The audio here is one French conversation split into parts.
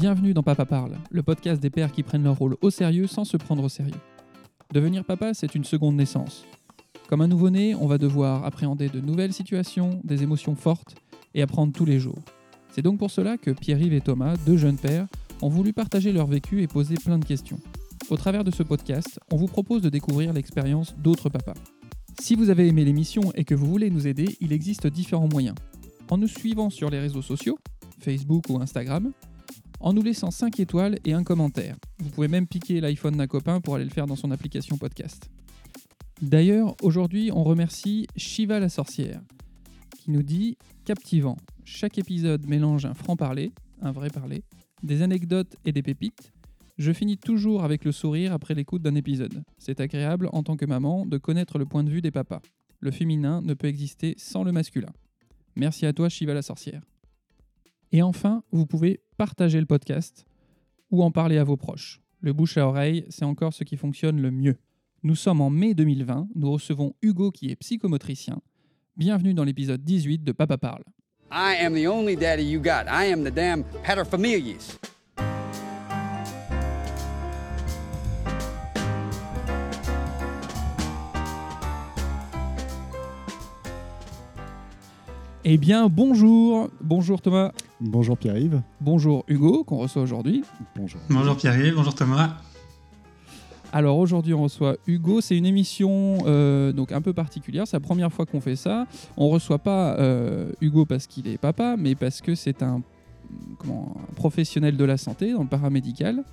Bienvenue dans Papa Parle, le podcast des pères qui prennent leur rôle au sérieux sans se prendre au sérieux. Devenir papa, c'est une seconde naissance. Comme un nouveau-né, on va devoir appréhender de nouvelles situations, des émotions fortes et apprendre tous les jours. C'est donc pour cela que Pierre-Yves et Thomas, deux jeunes pères, ont voulu partager leur vécu et poser plein de questions. Au travers de ce podcast, on vous propose de découvrir l'expérience d'autres papas. Si vous avez aimé l'émission et que vous voulez nous aider, il existe différents moyens. En nous suivant sur les réseaux sociaux, Facebook ou Instagram, en nous laissant 5 étoiles et un commentaire. Vous pouvez même piquer l'iPhone d'un copain pour aller le faire dans son application podcast. D'ailleurs, aujourd'hui, on remercie Shiva la sorcière, qui nous dit captivant. Chaque épisode mélange un franc-parler, un vrai parler, des anecdotes et des pépites. Je finis toujours avec le sourire après l'écoute d'un épisode. C'est agréable en tant que maman de connaître le point de vue des papas. Le féminin ne peut exister sans le masculin. Merci à toi Shiva la sorcière. Et enfin, vous pouvez partager le podcast ou en parler à vos proches. Le bouche à oreille, c'est encore ce qui fonctionne le mieux. Nous sommes en mai 2020, nous recevons Hugo qui est psychomotricien. Bienvenue dans l'épisode 18 de Papa Parle. I am the only daddy you got. I am the damn paterfamilias. Eh bien, bonjour Bonjour Thomas Bonjour Pierre-Yves. Bonjour Hugo, qu'on reçoit aujourd'hui. Bonjour. Bonjour Pierre, bonjour Thomas. Alors aujourd'hui on reçoit Hugo, c'est une émission euh, donc un peu particulière, c'est la première fois qu'on fait ça. On reçoit pas euh, Hugo parce qu'il est papa, mais parce que c'est un, comment, un professionnel de la santé dans le paramédical.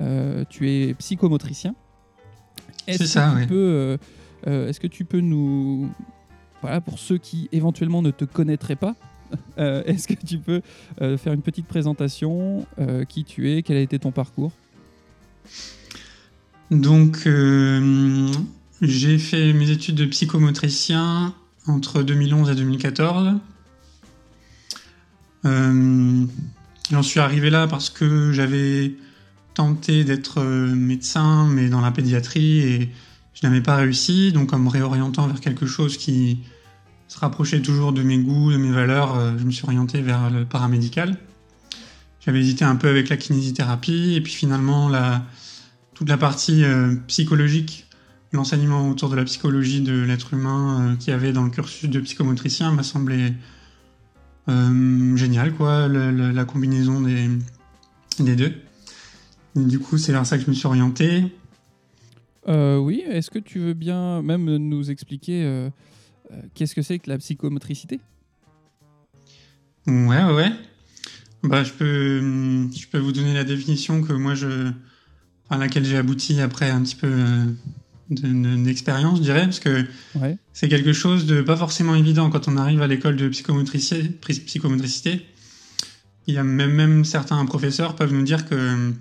Euh, tu es psychomotricien. Est-ce C'est que ça, tu oui. peux, euh, euh, Est-ce que tu peux nous, voilà, pour ceux qui éventuellement ne te connaîtraient pas, euh, est-ce que tu peux euh, faire une petite présentation, euh, qui tu es, quel a été ton parcours? Donc, j'ai fait mes études de psychomotricien entre 2011 et 2014. Euh, J'en suis arrivé là parce que j'avais tenté d'être médecin, mais dans la pédiatrie, et je n'avais pas réussi. Donc, en me réorientant vers quelque chose qui se rapprochait toujours de mes goûts, de mes valeurs, euh, je me suis orienté vers le paramédical. J'avais hésité un peu avec la kinésithérapie, et puis finalement, la, toute la partie euh, psychologique, l'enseignement autour de la psychologie de l'être humain euh, qu'il y avait dans le cursus de psychomotricien m'a semblé génial, quoi, la combinaison des, des deux. Du coup, c'est vers ça que je me suis orienté. Oui, est-ce que tu veux bien même nous expliquer qu'est-ce que c'est que la psychomotricité? Ouais, ouais, ouais. Bah, je peux, hum, je peux vous donner la définition que moi je, à laquelle j'ai abouti après un petit peu euh, de- d'expérience, je dirais, parce que Ouais. c'est quelque chose de pas forcément évident quand on arrive à l'école de psychomotricité. psychomotricité. Il y a même, même certains professeurs peuvent nous dire que,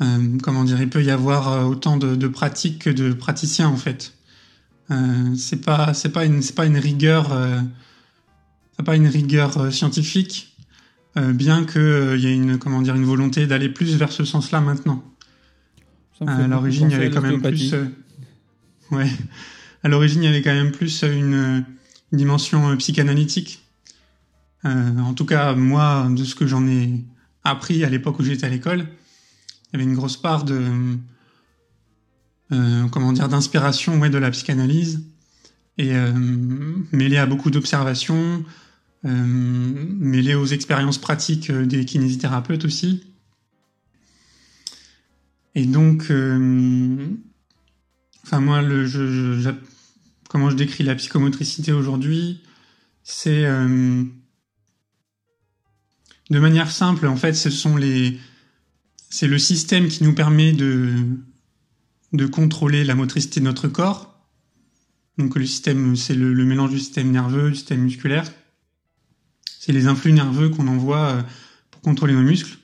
euh, comment dire, il peut y avoir euh, autant de, de pratiques que de praticiens en fait. Euh, c'est pas, c'est pas une, c'est pas une rigueur, euh, pas une rigueur euh, scientifique, euh, bien que il y ait une, comment dire, une volonté d'aller plus vers ce sens-là maintenant. À l'origine, il y avait quand même plus. Ouais. À l'origine, il y avait quand même plus une, une dimension psychanalytique. Euh, en tout cas, moi, de ce que j'en ai appris à l'époque où j'étais à l'école, il y avait une grosse part de. Euh, comment dire, d'inspiration ouais, de la psychanalyse, et euh, mêlée à beaucoup d'observations, euh, mêlée aux expériences pratiques euh, des kinésithérapeutes aussi. Et donc, euh, enfin moi, le, comment je décris la psychomotricité aujourd'hui, c'est de manière simple. En fait, ce sont les, c'est le système qui nous permet de de contrôler la motricité de notre corps. Donc le système, c'est le, mélange du système nerveux, du système musculaire. C'est les influx nerveux qu'on envoie euh, pour contrôler nos muscles.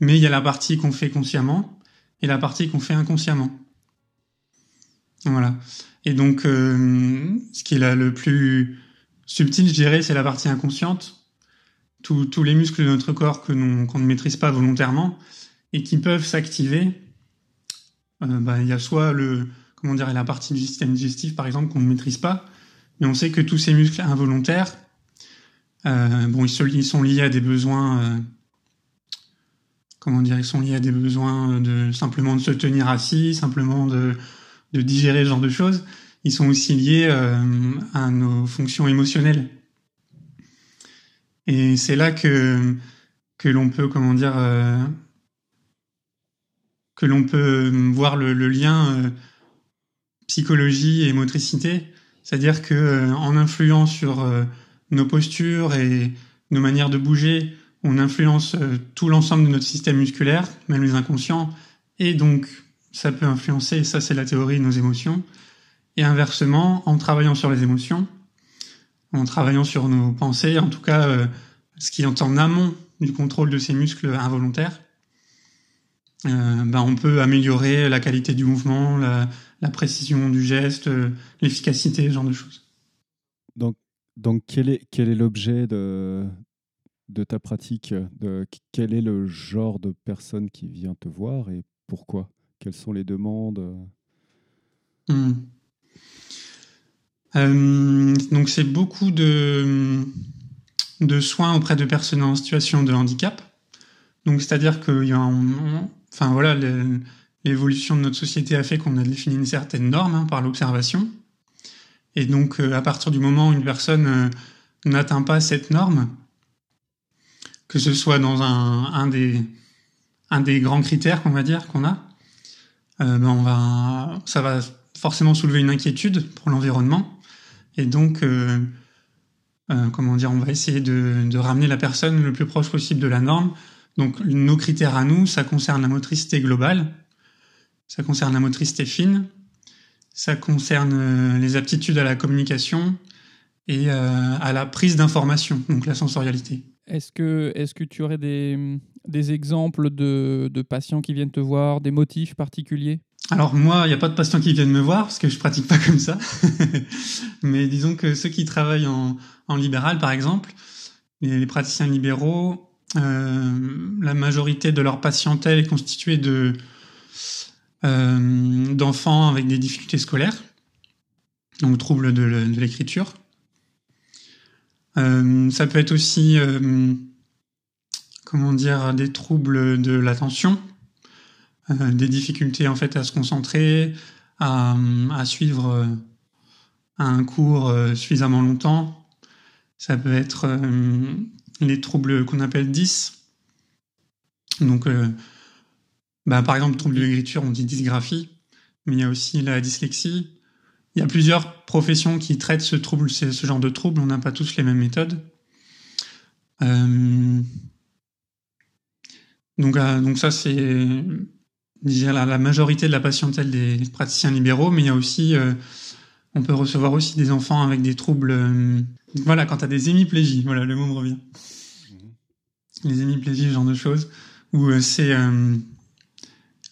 Mais il y a la partie qu'on fait consciemment et la partie qu'on fait inconsciemment. Voilà. Et donc, euh, ce qui est là le plus subtil, je dirais, c'est la partie inconsciente. Tous- les muscles de notre corps que qu'on ne maîtrise pas volontairement et qui peuvent s'activer. Euh, bah, Il y a soit le, comment dire, la partie du système digestif, par exemple, qu'on ne maîtrise pas, mais on sait que tous ces muscles involontaires, euh, bon, ils, sont liés à des besoins euh, comment dire, ils sont liés à des besoins de simplement de se tenir assis, simplement de, de digérer ce genre de choses. Ils sont aussi liés à nos fonctions émotionnelles. Et c'est là que que l'on peut, comment dire, que l'on peut voir le, lien psychologie et motricité, c'est-à-dire que euh, en influant sur euh, nos postures et nos manières de bouger, on influence euh, tout l'ensemble de notre système musculaire, même les inconscients, et donc ça peut influencer, ça c'est la théorie, nos émotions. Et inversement, en travaillant sur les émotions, en travaillant sur nos pensées, en tout cas ce qui est en amont du contrôle de ces muscles involontaires, ben on peut améliorer la qualité du mouvement, la, la précision du geste, euh, l'efficacité, ce genre de choses. Donc, donc quel est quel est l'objet de, de ta pratique de, Quel est le genre de personne qui vient te voir et pourquoi? Quelles sont les demandes? Hmm. euh, Donc c'est beaucoup de, de soins auprès de personnes en situation de handicap. Donc c'est-à-dire qu'il y a enfin voilà, l'évolution de notre société a fait qu'on a défini une certaine norme hein, par l'observation. Et donc, euh, à partir du moment où une personne euh, n'atteint pas cette norme, que ce soit dans un, des, grands critères qu'on va dire qu'on a, euh, ben ça va forcément soulever une inquiétude pour l'environnement. Et donc, comment on va essayer de, ramener la personne le plus proche possible de la norme. Donc, nos critères à nous, ça concerne la motricité globale, ça concerne la motricité fine, ça concerne euh, les aptitudes à la communication et euh, à la prise d'information, donc la sensorialité. Est-ce que, est que tu aurais des, des exemples de, de, patients qui viennent te voir, des motifs particuliers? Alors moi, il n'y a pas de patients qui viennent me voir parce que je pratique pas comme ça. Mais disons que ceux qui travaillent en, en libéral, par exemple, les, praticiens libéraux, la majorité de leur patientèle est constituée de euh, d'enfants avec des difficultés scolaires, donc troubles de, l'écriture. Euh, ça peut être aussi, euh, comment dire, des troubles de l'attention, des difficultés en fait à se concentrer, à, suivre un cours suffisamment longtemps. Ça peut être les troubles qu'on appelle 10, donc bah, par exemple, trouble de l'écriture, on dit dysgraphie, mais il y a aussi la dyslexie. Il y a plusieurs professions qui traitent ce genre de trouble. On n'a pas tous les mêmes méthodes. Euh, donc, euh, donc ça, c'est la, la, majorité de la patientèle des praticiens libéraux, mais il y a aussi, euh, on peut recevoir aussi des enfants avec des troubles. voilà, quand tu as des hémiplégies, voilà, le mot me revient. Mmh. Les hémiplégies, ce genre de choses, où c'est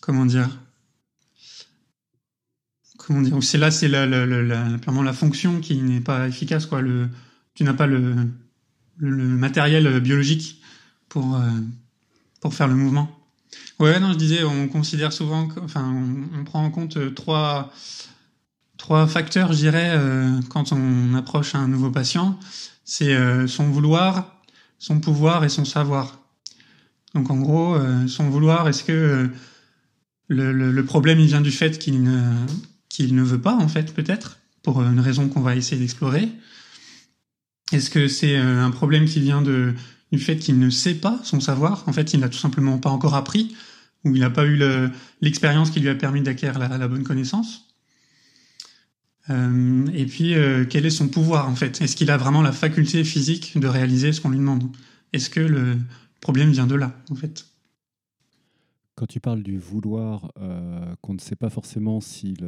comment dire comment dire c'est là c'est la, la, la, fonction qui n'est pas efficace quoi le tu n'as pas le, le, matériel biologique pour euh, pour faire le mouvement ouais non je disais on considère souvent enfin on, prend en compte euh, trois trois facteurs je dirais euh, quand on approche un nouveau patient c'est son vouloir son pouvoir et son savoir donc en gros son vouloir est-ce que le, problème, il vient du fait qu'il ne, qu'il ne veut pas, en fait, peut-être, pour une raison qu'on va essayer d'explorer? Est-ce que c'est euh, un problème qui vient de, du fait qu'il ne sait pas son savoir? En fait, il n'a tout simplement pas encore appris, ou il n'a pas eu l'expérience qui lui a permis d'acquérir la, bonne connaissance. Euh, et puis, euh, quel est son pouvoir, en fait? Est-ce qu'il a vraiment la faculté physique de réaliser ce qu'on lui demande? Est-ce que le problème vient de là, en fait? Quand tu parles du vouloir, euh, qu'on ne sait pas forcément s'il.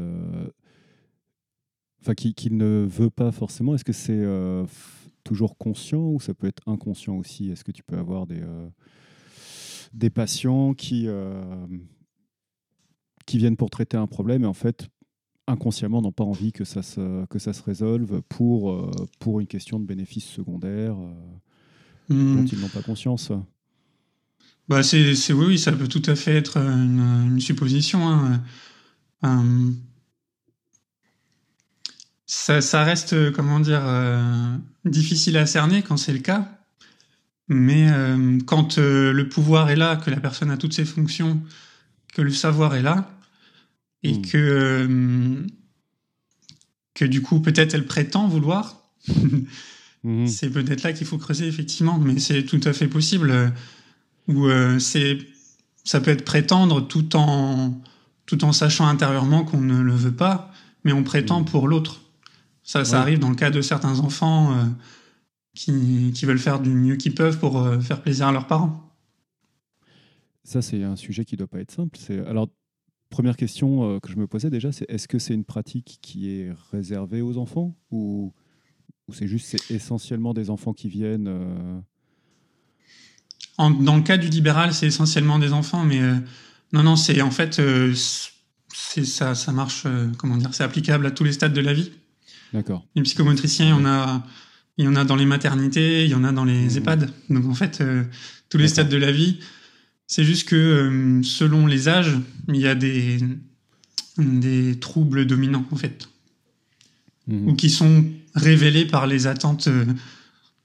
Enfin, qu'il ne veut pas forcément, est-ce que c'est toujours conscient ou ça peut être inconscient aussi? Est-ce que tu peux avoir des, des patients qui, qui viennent pour traiter un problème et en fait, inconsciemment, n'ont pas envie que ça se, que ça se résolve pour, pour une question de bénéfice secondaire mmh. dont ils n'ont pas conscience bah c'est, c'est oui, ça peut tout à fait être une, supposition. Hein. Euh, ça, ça, reste, comment dire, euh, difficile à cerner quand c'est le cas. Mais euh, quand euh, le pouvoir est là, que la personne a toutes ses fonctions, que le savoir est là, et Mm. que, euh, que du coup, peut-être elle prétend vouloir, Mhm. c'est peut-être là qu'il faut creuser, effectivement, mais c'est tout à fait possible. Ou euh, c'est, ça peut être prétendre tout en, tout en sachant intérieurement qu'on ne le veut pas, mais on prétend Mm. pour l'autre. Ça, ça Ouais. arrive dans le cas de certains enfants euh, qui, qui veulent faire du mieux qu'ils peuvent pour euh, faire plaisir à leurs parents. Ça, c'est un sujet qui doit pas être simple. C'est alors première question euh, que je me posais déjà, c'est est-ce que c'est une pratique qui est réservée aux enfants ou, ou c'est juste c'est essentiellement des enfants qui viennent euh, En- dans le cas du libéral, c'est essentiellement des enfants, mais euh, non, non, c'est en fait, euh, c'est ça, ça marche. comment dire, c'est applicable à tous les stades de la vie. D'accord. Les psychomotriciens, il y en a, il y en a dans les maternités, il y en a dans les Mhm. EHPAD. Donc en fait, tous les stades de la vie, c'est juste que euh, selon les âges, il y a des des troubles dominants en fait, Mhm. ou qui sont révélés par les attentes euh,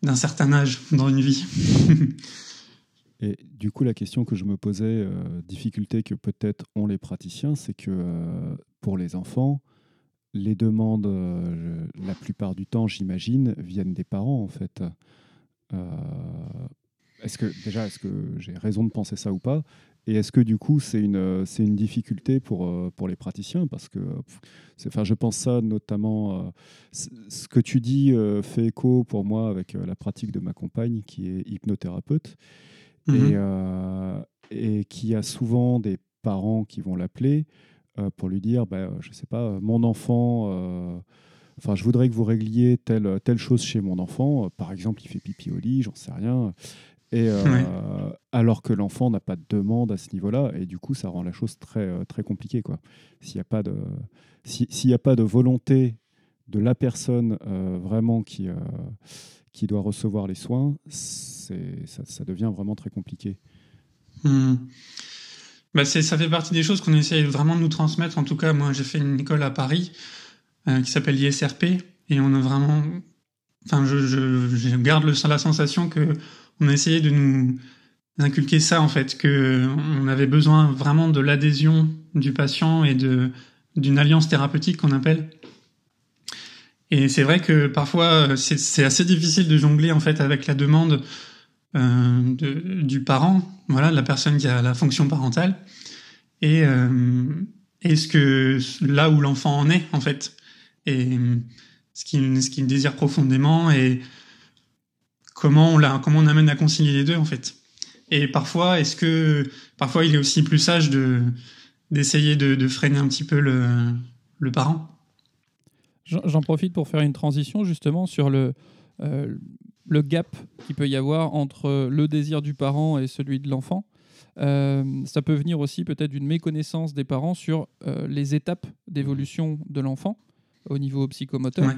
d'un certain âge dans une vie. Et du coup, la question que je me posais, euh, difficulté que peut-être ont les praticiens, c'est que euh, pour les enfants, les demandes, euh, la plupart du temps, j'imagine, viennent des parents en fait. Euh, est-ce que déjà, est-ce que j'ai raison de penser ça ou pas? Et est-ce que du coup, c'est une, euh, c'est une difficulté pour, euh, pour les praticiens? Parce que, c'est- enfin, je pense ça notamment. euh, ce que tu dis euh, fait écho pour moi avec euh, la pratique de ma compagne qui est hypnothérapeute Mhm. et, euh, et qui a souvent des parents qui vont l'appeler euh, pour lui dire, bah, je sais pas, euh, mon enfant, euh, enfin, je voudrais que vous régliez telle, telle chose chez mon enfant. Euh, Par exemple, il fait pipi au lit, j'en sais rien. Et euh, Ouais. alors que l'enfant n'a pas de demande à ce niveau-là, et du coup, ça rend la chose très, euh, très compliquée. quoi. S'il n'y a pas de, si- s'il y a pas de volonté de la personne euh, vraiment qui, euh, qui doit recevoir les soins, c'est, ça, ça devient vraiment très compliqué. Hmm. Bah c'est, ça fait partie des choses qu'on essaie vraiment de nous transmettre. En tout cas, moi, j'ai fait une école à Paris qui s'appelle l'ISRP et on a vraiment, enfin, je, je, je garde le, la sensation que on a essayé de nous inculquer ça en fait, que on avait besoin vraiment de l'adhésion du patient et de d'une alliance thérapeutique qu'on appelle. Et c'est vrai que parfois c'est, assez difficile de jongler en fait avec la demande euh, de, du parent, voilà, de la personne qui a la fonction parentale, et, euh, et ce que là où l'enfant en est en fait, et ce qu'il désire profondément, et comment on amène à concilier les deux en fait. Et parfois, est-ce que parfois il est aussi plus sage de d'essayer de, freiner un petit peu le, le parent. J'en j'en profite pour faire une transition justement sur le, euh, le gap qu'il peut y avoir entre le désir du parent et celui de l'enfant. Euh, ça peut venir aussi peut-être d'une méconnaissance des parents sur euh, les étapes d'évolution de l'enfant au niveau psychomoteur. Ouais.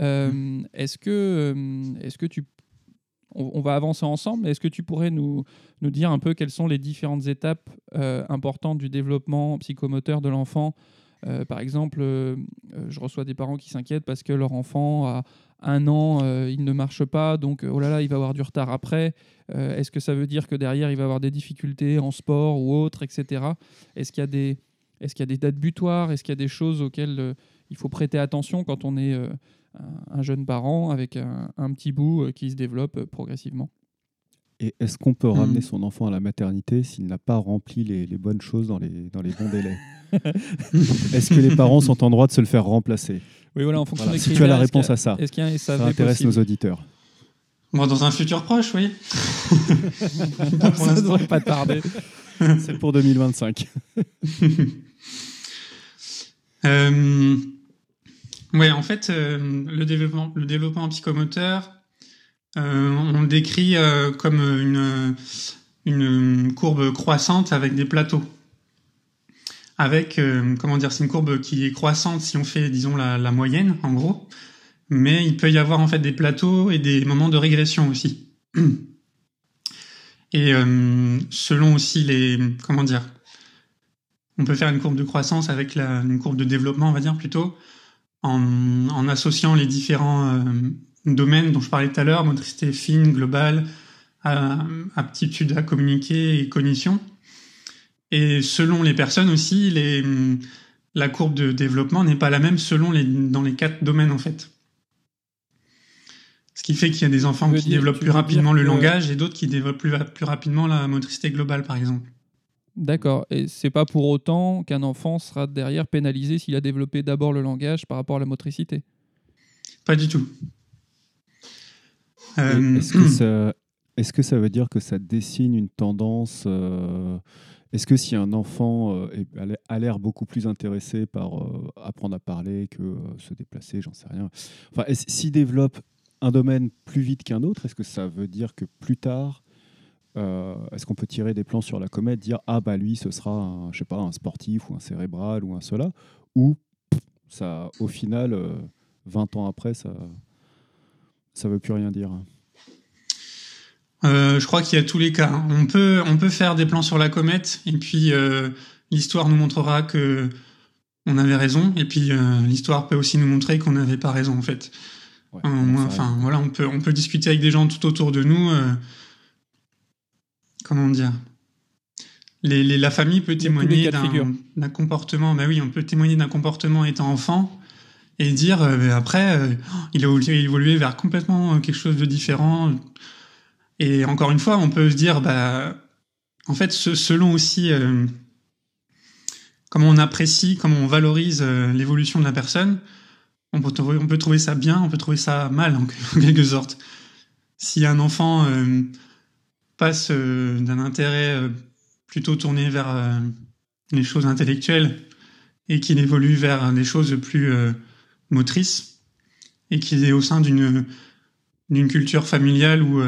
Euh, est-ce que, euh, est-ce que tu, on, on va avancer ensemble, mais est-ce que tu pourrais nous, nous dire un peu quelles sont les différentes étapes euh, importantes du développement psychomoteur de l'enfant? Euh, Par exemple, je reçois des parents qui s'inquiètent parce que leur enfant a un an, il ne marche pas, donc oh là là, il va avoir du retard après. Est-ce que ça veut dire que derrière, il va avoir des difficultés en sport ou autre, etc. Est-ce qu'il y a des, est-ce qu'il y a des dates butoirs? Est-ce qu'il y a des choses auxquelles il faut prêter attention quand on est euh, un, un jeune parent avec un, un petit bout euh, qui se développe euh, progressivement Et est-ce qu'on peut Hmm. ramener son enfant à la maternité s'il n'a pas rempli les, les bonnes choses dans les, dans les bons délais Est-ce que les parents sont en droit de se le faire remplacer Oui, voilà, en fonction Voilà, des Si tu as la est-ce qu'il y réponse a- à ça, Est-ce qu'il y a ça intéresse nos auditeurs. Bon, dans un futur proche, oui. Ça l'instant. devrait pas tarder. C'est pour 2025. Euh, ouais, en fait, euh, le développement, le développement psychomoteur, euh, on le décrit euh, comme une, une courbe croissante avec des plateaux. Avec, comment dire, c'est une courbe qui est croissante si on fait, disons, la, la moyenne, en gros. Mais il peut y avoir en fait des plateaux et des moments de régression aussi. Et selon aussi les, comment dire, on peut faire une courbe de croissance avec la, une courbe de développement, on va dire plutôt, en, en associant les différents euh, domaines dont je parlais tout à l'heure, motricité fine, globale, aptitude à communiquer et cognition. Et selon les personnes aussi, les, la courbe de développement n'est pas la même selon les, dans les quatre domaines en fait. Ce qui fait qu'il y a des enfants qui développent plus rapidement le langage et d'autres qui développent plus, plus rapidement la motricité globale, par exemple. D'accord. Et c'est pas pour autant qu'un enfant sera derrière pénalisé s'il a développé d'abord le langage par rapport à la motricité? Pas du tout. Euh, est-ce que, ça, est que, ça veut dire que ça dessine une tendance euh, Est-ce que si un enfant euh, a l'air beaucoup plus intéressé par apprendre à parler que se déplacer, j'en sais rien, enfin, s'il développe un domaine plus vite qu'un autre, est-ce que ça veut dire que plus tard, est-ce qu'on peut tirer des plans sur la comète, dire ah bah lui ce sera un, je sais pas, un sportif ou un cérébral ou un cela, ou ça, au final, 20 euh, ans après, ça ça veut plus rien dire? Euh, Je crois qu'il y a tous les cas. On peut, on peut faire des plans sur la comète et puis l'histoire nous montrera que on avait raison et puis l'histoire peut aussi nous montrer qu'on n'avait pas raison en fait enfin, voilà, on peut, on peut discuter avec des gens tout autour de nous. Euh, comment dire les, La famille peut témoigner d'un comportement. Bah oui, on peut témoigner d'un comportement étant enfant et dire euh, bah, après, euh, il a évolué vers complètement quelque chose de différent. Et encore une fois, on peut se dire, bah, en fait, selon aussi comment on apprécie, comment on valorise l'évolution de la personne, on peut, trouver, on peut trouver ça bien, on peut trouver ça mal en, quelque sorte. Si un enfant euh, passe euh, d'un intérêt euh, plutôt tourné vers les choses intellectuelles et qu'il évolue vers des choses plus motrices et qu'il est au sein d'une d'une culture familiale où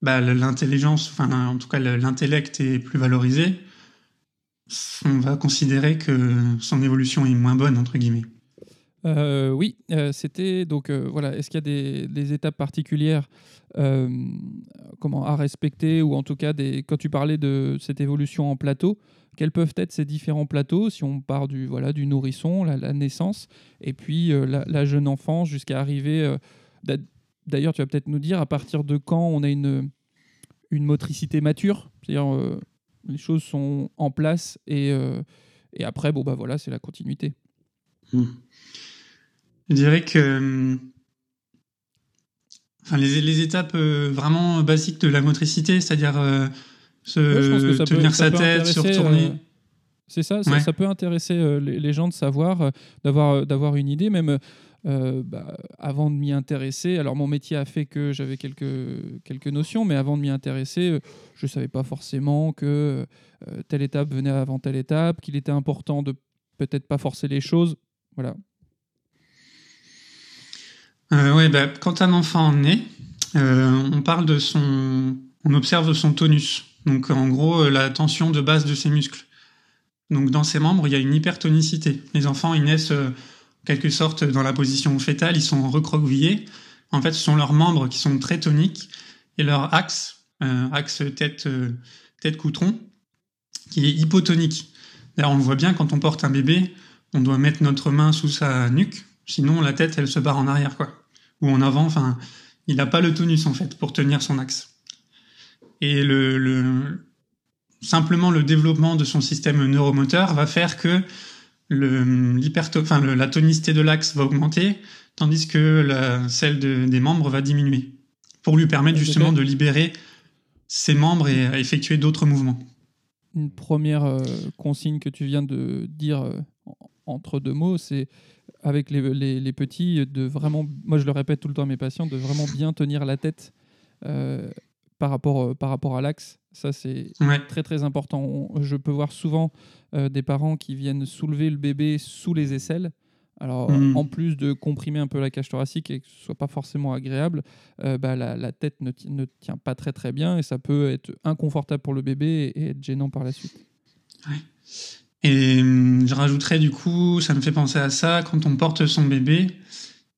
bah, l'intelligence, enfin en tout cas l'intellect est plus valorisé, on va considérer que son évolution est moins bonne entre guillemets. Euh, oui, euh, c'était donc euh, voilà. Est-ce qu'il y a des, étapes particulières comment à respecter ou en tout cas des, quand tu parlais de cette évolution en plateau, quels peuvent être ces différents plateaux si on part du voilà du nourrisson, la, naissance et puis la, jeune enfance jusqu'à arriver. D'ailleurs, tu vas peut-être nous dire à partir de quand on a une une motricité mature, c'est-à-dire les choses sont en place et, et après bon bah voilà c'est la continuité. Mmh. Je dirais que enfin, les, étapes euh, vraiment basiques de la motricité, c'est-à-dire euh, se tenir sa tête, se retourner. Euh, c'est ça, ça, peut intéresser les, gens de savoir, d'avoir, d'avoir une idée, même bah, avant de m'y intéresser. Alors, mon métier a fait que j'avais quelques, quelques notions, mais avant de m'y intéresser, je ne savais pas forcément que telle étape venait avant telle étape, qu'il était important de peut-être pas forcer les choses. Voilà, euh, Oui, bah, quand un enfant naît, euh, on parle de son, on observe son tonus. Donc en gros, euh, la tension de base de ses muscles. Donc dans ses membres, il y a une hypertonicité. Les enfants, ils naissent en quelque sorte dans la position fétale, ils sont recroquevillés. En fait, ce sont leurs membres qui sont très toniques et leur axe, axe tête tête coutron, qui est hypotonique. D'ailleurs, on le voit bien quand on porte un bébé, on doit mettre notre main sous sa nuque, sinon la tête elle se barre en arrière quoi ou en avant. Enfin, il n'a pas le tonus en fait pour tenir son axe. Et le, simplement le développement de son système neuromoteur va faire que le, enfin, la tonicité de l'axe va augmenter, tandis que la, celle des membres va diminuer, pour lui permettre justement de libérer ses membres et effectuer d'autres mouvements. Une première euh, consigne que tu viens de dire euh, entre deux mots, c'est avec les, petits, de vraiment, moi je le répète tout le temps à mes patients, de vraiment bien tenir la tête euh, par, rapport, euh, par rapport à l'axe. Ça, c'est très très important. je peux voir souvent euh, des parents qui viennent soulever le bébé sous les aisselles. Alors, mmh. en plus de comprimer un peu la cage thoracique et que ce soit pas forcément agréable, bah, la, tête ne, ne, tient pas très très bien et ça peut être inconfortable pour le bébé et, être gênant par la suite. Ouais. Et hum, je rajouterais du coup, ça me fait penser à ça, quand on porte son bébé,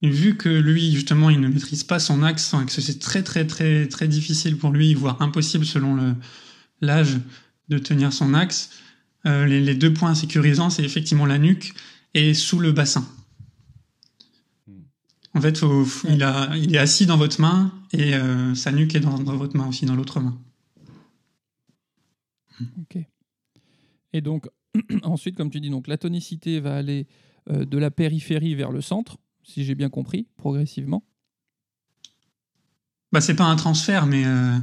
vu que lui, justement, il ne maîtrise pas son axe, que c'est très très très très difficile pour lui, voire impossible selon l'âge de tenir son axe, euh, les, deux points sécurisants, c'est effectivement la nuque et sous le bassin. En fait, il, est assis dans votre main et euh, sa nuque est dans votre main aussi, dans l'autre main. Ok. Et donc, ensuite, comme tu dis, donc, la tonicité va aller euh, de la périphérie vers le centre, si j'ai bien compris, progressivement. Bah, c'est pas un transfert, mais euh,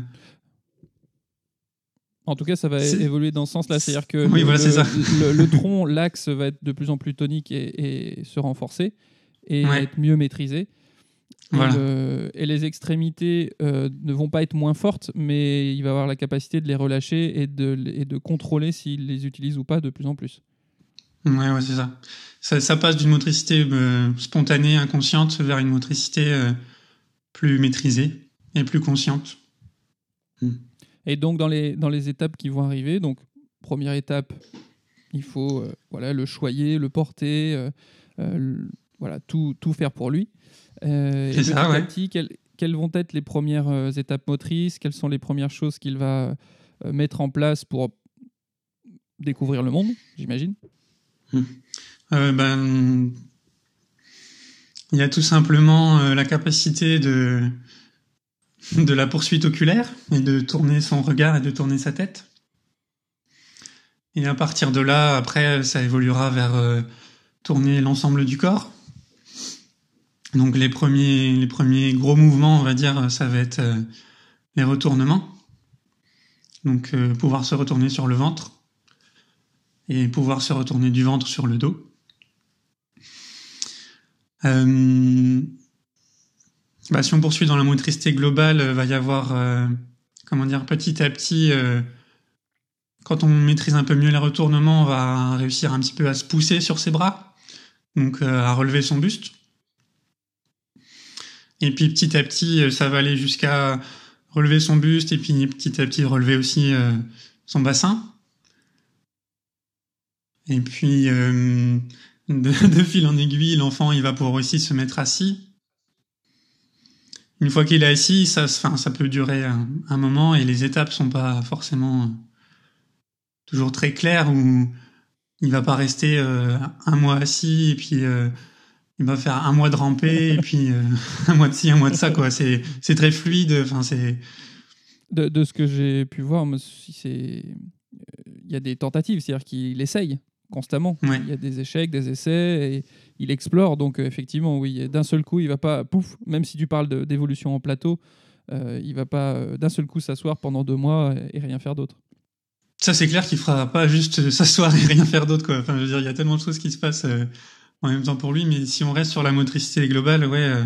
En tout cas, ça va évoluer dans ce sens-là. C'est-à-dire que Oui, le, voilà, c'est ça. le- le tronc, l'axe va être de plus en plus tonique et, et se renforcer et Ouais. être mieux maîtrisé. Et, Voilà. le- et les extrémités euh, ne vont pas être moins fortes, mais il va avoir la capacité de les relâcher et de, et de contrôler s'il les utilise ou pas de plus en plus. ouais, ouais, c'est ça. ça. ça passe d'une motricité euh, spontanée, inconsciente, vers une motricité euh, plus maîtrisée et plus consciente. Et donc, dans les, dans les étapes qui vont arriver, donc, première étape, il faut euh, voilà, le choyer, le porter, euh, euh, voilà, tout, tout faire pour lui. Euh, C'est petit ça, à ouais. petit, quelles, quelles vont être les premières euh, étapes motrices? Quelles sont les premières choses qu'il va euh, mettre en place pour découvrir le monde, j'imagine? Euh, ben, il y a tout simplement euh, la capacité de, de la poursuite oculaire et de tourner son regard et de tourner sa tête. Et à partir de là, après, ça évoluera vers euh, tourner l'ensemble du corps. Donc les premiers, gros mouvements, on va dire, ça va être euh, les retournements. Donc euh, pouvoir se retourner sur le ventre et pouvoir se retourner du ventre sur le dos. Euh, bah, si on poursuit dans la motricité globale, va y avoir, comment dire, petit à petit, quand on maîtrise un peu mieux les retournements, on va réussir un petit peu à se pousser sur ses bras, donc à relever son buste. Et puis petit à petit, euh, ça va aller jusqu'à relever son buste et puis petit à petit relever aussi euh, son bassin. Et puis, euh, de, fil en aiguille, l'enfant, il va pouvoir aussi se mettre assis. Une fois qu'il est assis, ça, enfin, ça peut durer un, moment et les étapes sont pas forcément toujours très claires où il va pas rester un mois assis et puis il va faire un mois de ramper et puis euh, un mois de ci, un mois de ça, quoi. C'est, c'est très fluide. Enfin, c'est, de, de ce que j'ai pu voir, c'est, euh, il y a des tentatives, c'est-à-dire qu'il essaye constamment. Ouais. Il y a des échecs, des essais, et il explore. Donc euh, effectivement, oui, d'un seul coup, il va pas, pouf, même si tu parles de- d'évolution en plateau, euh, il va pas euh, d'un seul coup s'asseoir pendant deux mois et, et rien faire d'autre. Ça, c'est clair qu'il fera pas juste s'asseoir et rien faire d'autre, quoi. Enfin, je veux dire, il y a tellement de choses qui se passent euh, en même temps pour lui, mais si on reste sur la motricité globale, ouais. euh,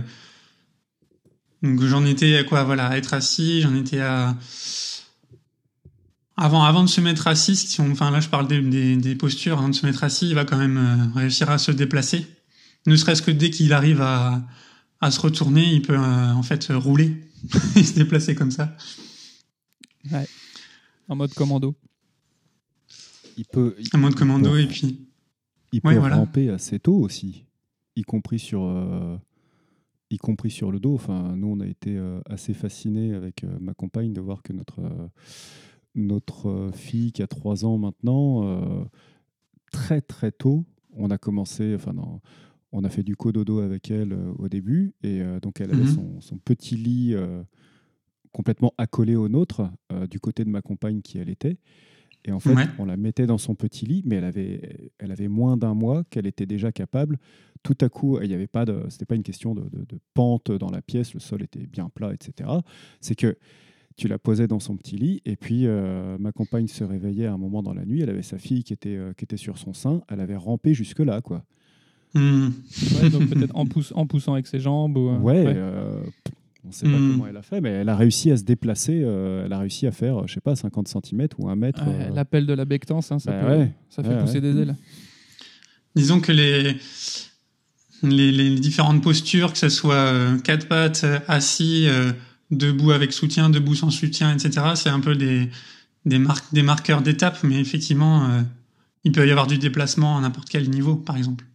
donc j'en étais à quoi, voilà, à être assis, j'en étais à avant, avant de se mettre assis, si on, enfin là, je parle des, des, des postures, avant de se mettre assis, il va quand même euh, réussir à se déplacer. Ne serait-ce que dès qu'il arrive à, à se retourner, il peut euh, en fait rouler et se déplacer comme ça. En mode commando. Il peut, Un mode commando peut- et puis. Il peut Ouais, voilà. ramper assez tôt aussi, y compris sur, euh, y compris sur le dos. Enfin, nous, on a été euh, assez fascinés avec euh, ma compagne de voir que notre, notre fille qui a 3 ans maintenant, très très tôt, on a commencé, enfin, non, on a fait du cododo avec elle au début, et donc elle avait Mhm. son, son petit lit complètement accolé au nôtre, du côté de ma compagne qui elle était. Et en fait, Ouais. on la mettait dans son petit lit, mais elle avait, elle avait moins d'un mois qu'elle était déjà capable. Tout à coup, il n'y avait pas de, c'était pas une question de, de- de pente dans la pièce, le sol était bien plat, etc. C'est que tu la posais dans son petit lit, et puis euh, ma compagne se réveillait à un moment dans la nuit. Elle avait sa fille qui était, euh, qui était sur son sein. Elle avait rampé jusque là, quoi. Hmm. Ouais, donc peut-être en, pousse- en poussant avec ses jambes. Ou, euh, Ouais. ouais. Euh, on ne sait pas Hmm. comment elle a fait, mais elle a réussi à se déplacer. euh, elle a réussi à faire, je sais pas, 50 cm ou un mètre. Ouais, euh, L'appel de la bectance, hein, ça, bah peut- ouais. ça fait Ouais, pousser ouais. des ailes. Disons que les, les, les différentes postures, que ce soit euh, quatre pattes, euh, assis, euh, debout avec soutien, debout sans soutien, etc., c'est un peu des, des, marques, des marqueurs d'étape, mais effectivement, euh, il peut y avoir du déplacement à n'importe quel niveau, par exemple.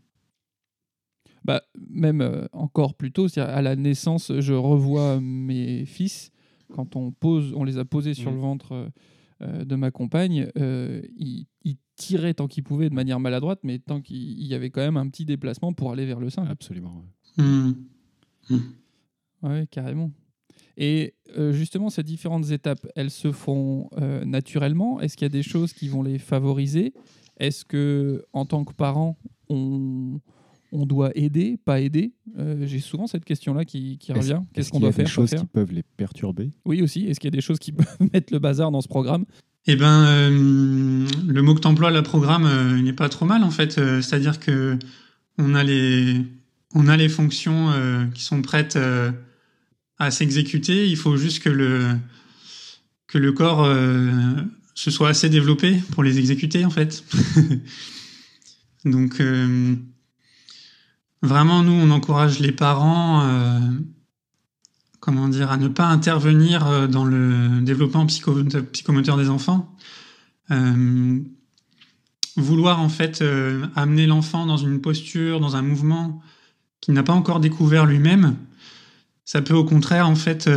Bah, même euh, encore plus tôt, c'est-à-dire à la naissance, je revois mes fils quand on pose, on les a posés sur le ventre euh, euh, de ma compagne, euh, ils, ils tiraient tant qu'ils pouvaient de manière maladroite, mais tant qu'il il y avait quand même un petit déplacement pour aller vers le sein. Absolument. ouais. Hmm. Oui, carrément. Et euh, justement, ces différentes étapes, elles se font euh, naturellement? Est-ce qu'il y a des choses qui vont les favoriser? Est-ce que, en tant que parent, on, on doit aider, pas aider Euh, J'ai souvent cette question-là qui, qui Est-ce- revient. est-ce Qu'est-ce qu'on qu'il y a doit faire des choses faire qui peuvent les perturber? Oui, aussi. Est-ce qu'il y a des choses qui peuvent mettre le bazar dans ce programme? Eh ben, euh, le mot que t'emploies, la programme, euh, il n'est pas trop mal en fait. Euh, C'est-à-dire que on a les, on a les fonctions euh, qui sont prêtes euh, à s'exécuter. Il faut juste que le, que le corps euh, se soit assez développé pour les exécuter en fait. Donc, euh, vraiment, nous, on encourage les parents. euh, comment dire, à ne pas intervenir euh, dans le développement psycho- psychomoteur des enfants. Euh, vouloir en fait amener l'enfant dans une posture, dans un mouvement qu'il n'a pas encore découvert lui-même, ça peut au contraire en fait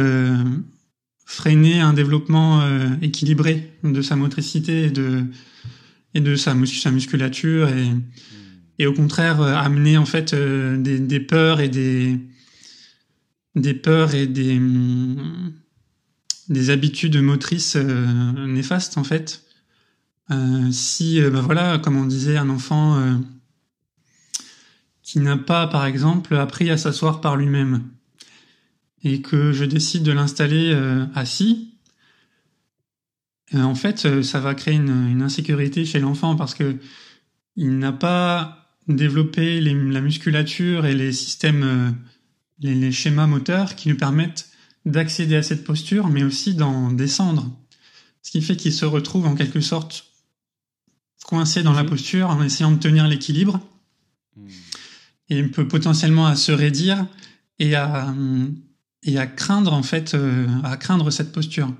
freiner un développement équilibré de sa motricité et de, sa, mus- sa musculature et au contraire euh, amener en fait euh, des, peurs et des, des peurs et des, des habitudes motrices euh, néfastes en fait. Si, bah voilà, comme on disait, un enfant qui n'a pas, par exemple, appris à s'asseoir par lui-même et que je décide de l'installer assis, en fait, ça va créer une, une insécurité chez l'enfant parce que il n'a pas développé les- la musculature et les systèmes euh, les, les schémas moteurs qui lui permettent d'accéder à cette posture, mais aussi d'en descendre. Ce qui fait qu'il se retrouve en quelque sorte coincé dans la Mhm. posture en essayant de tenir l'équilibre et il peut potentiellement à se raidir et à, hum, et à craindre en fait, euh, à craindre cette posture.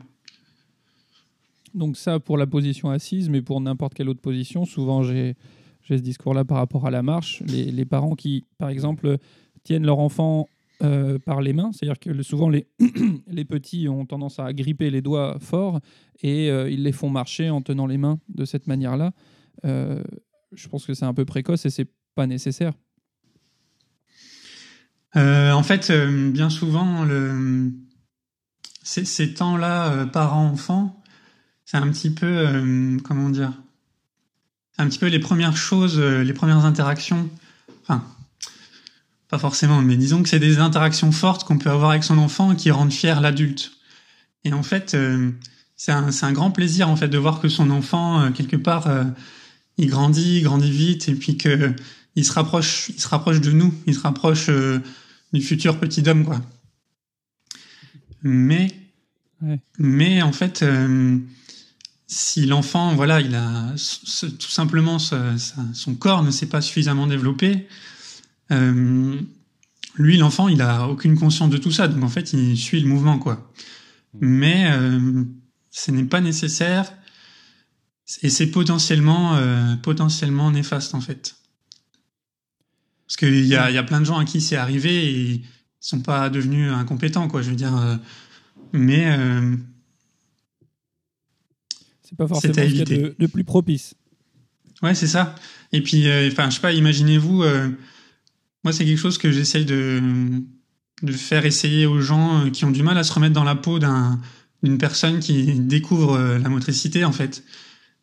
Donc ça pour la position assise, mais pour n'importe quelle autre position, souvent j'ai j'ai ce discours-là par rapport à la marche. Les, parents qui, par exemple, tiennent leur enfant euh, par les mains, c'est-à-dire que souvent les, les petits ont tendance à gripper les doigts fort et euh, ils les font marcher en tenant les mains de cette manière-là. Euh, je pense que c'est un peu précoce et c'est pas nécessaire. En fait, bien souvent, ces, ces temps-là, parents-enfants, c'est un petit peu, comment dire, un petit peu les premières choses, euh, les premières interactions. Enfin, pas forcément, mais disons que c'est des interactions fortes qu'on peut avoir avec son enfant et qui rendent fier l'adulte. Et en fait, euh, c'est un, un grand plaisir en fait de voir que son enfant euh, quelque part, euh, il grandit, il grandit vite et puis que il se rapproche, il se rapproche de nous, il se rapproche du futur petit homme, quoi. Mais, Ouais. mais en fait, euh, si l'enfant, voilà, il a tout simplement son corps ne s'est pas suffisamment développé, euh, lui, l'enfant, il a aucune conscience de tout ça, donc en fait, il suit le mouvement, quoi. Mais euh, ce n'est pas nécessaire et c'est potentiellement, euh, potentiellement néfaste, en fait. Parce qu'il y a, y a plein de gens à qui c'est arrivé et ils sont pas devenus incompétents, quoi. Je veux dire, mais C'est pas forcément ce à qu'il de, de plus propice. ouais, c'est ça. Et puis, euh, enfin, je sais pas, imaginez-vous, euh, moi, c'est quelque chose que j'essaye de de faire essayer aux gens euh, qui ont du mal à se remettre dans la peau d'un d'une personne qui découvre euh, la motricité, en fait.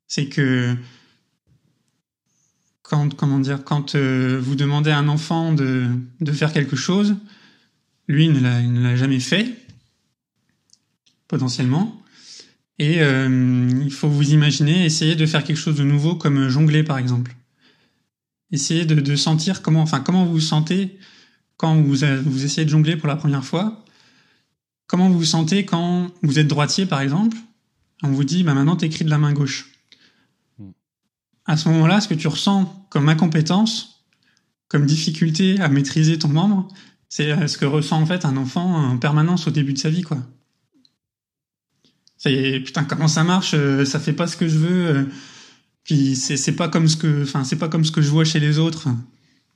C'est que quand comment dire quand euh, vous demandez à un enfant de, de faire quelque chose, lui il ne l'a jamais fait potentiellement et euh, il faut vous imaginer essayer de faire quelque chose de nouveau comme jongler par exemple. Essayez de, de sentir comment enfin comment vous vous sentez quand vous a- vous essayez de jongler pour la première fois. Comment vous vous sentez quand vous êtes droitier par exemple On vous dit bah maintenant t'écris de la main gauche à ce moment-là, ce que tu ressens comme incompétence, comme difficulté à maîtriser ton membre, c'est euh, ce que ressent en fait un enfant en permanence au début de sa vie, quoi. C'est putain comment ça marche, euh, ça fait pas ce que je veux, euh, puis c'est pas comme ce que, enfin c'est pas comme ce que je vois chez les autres.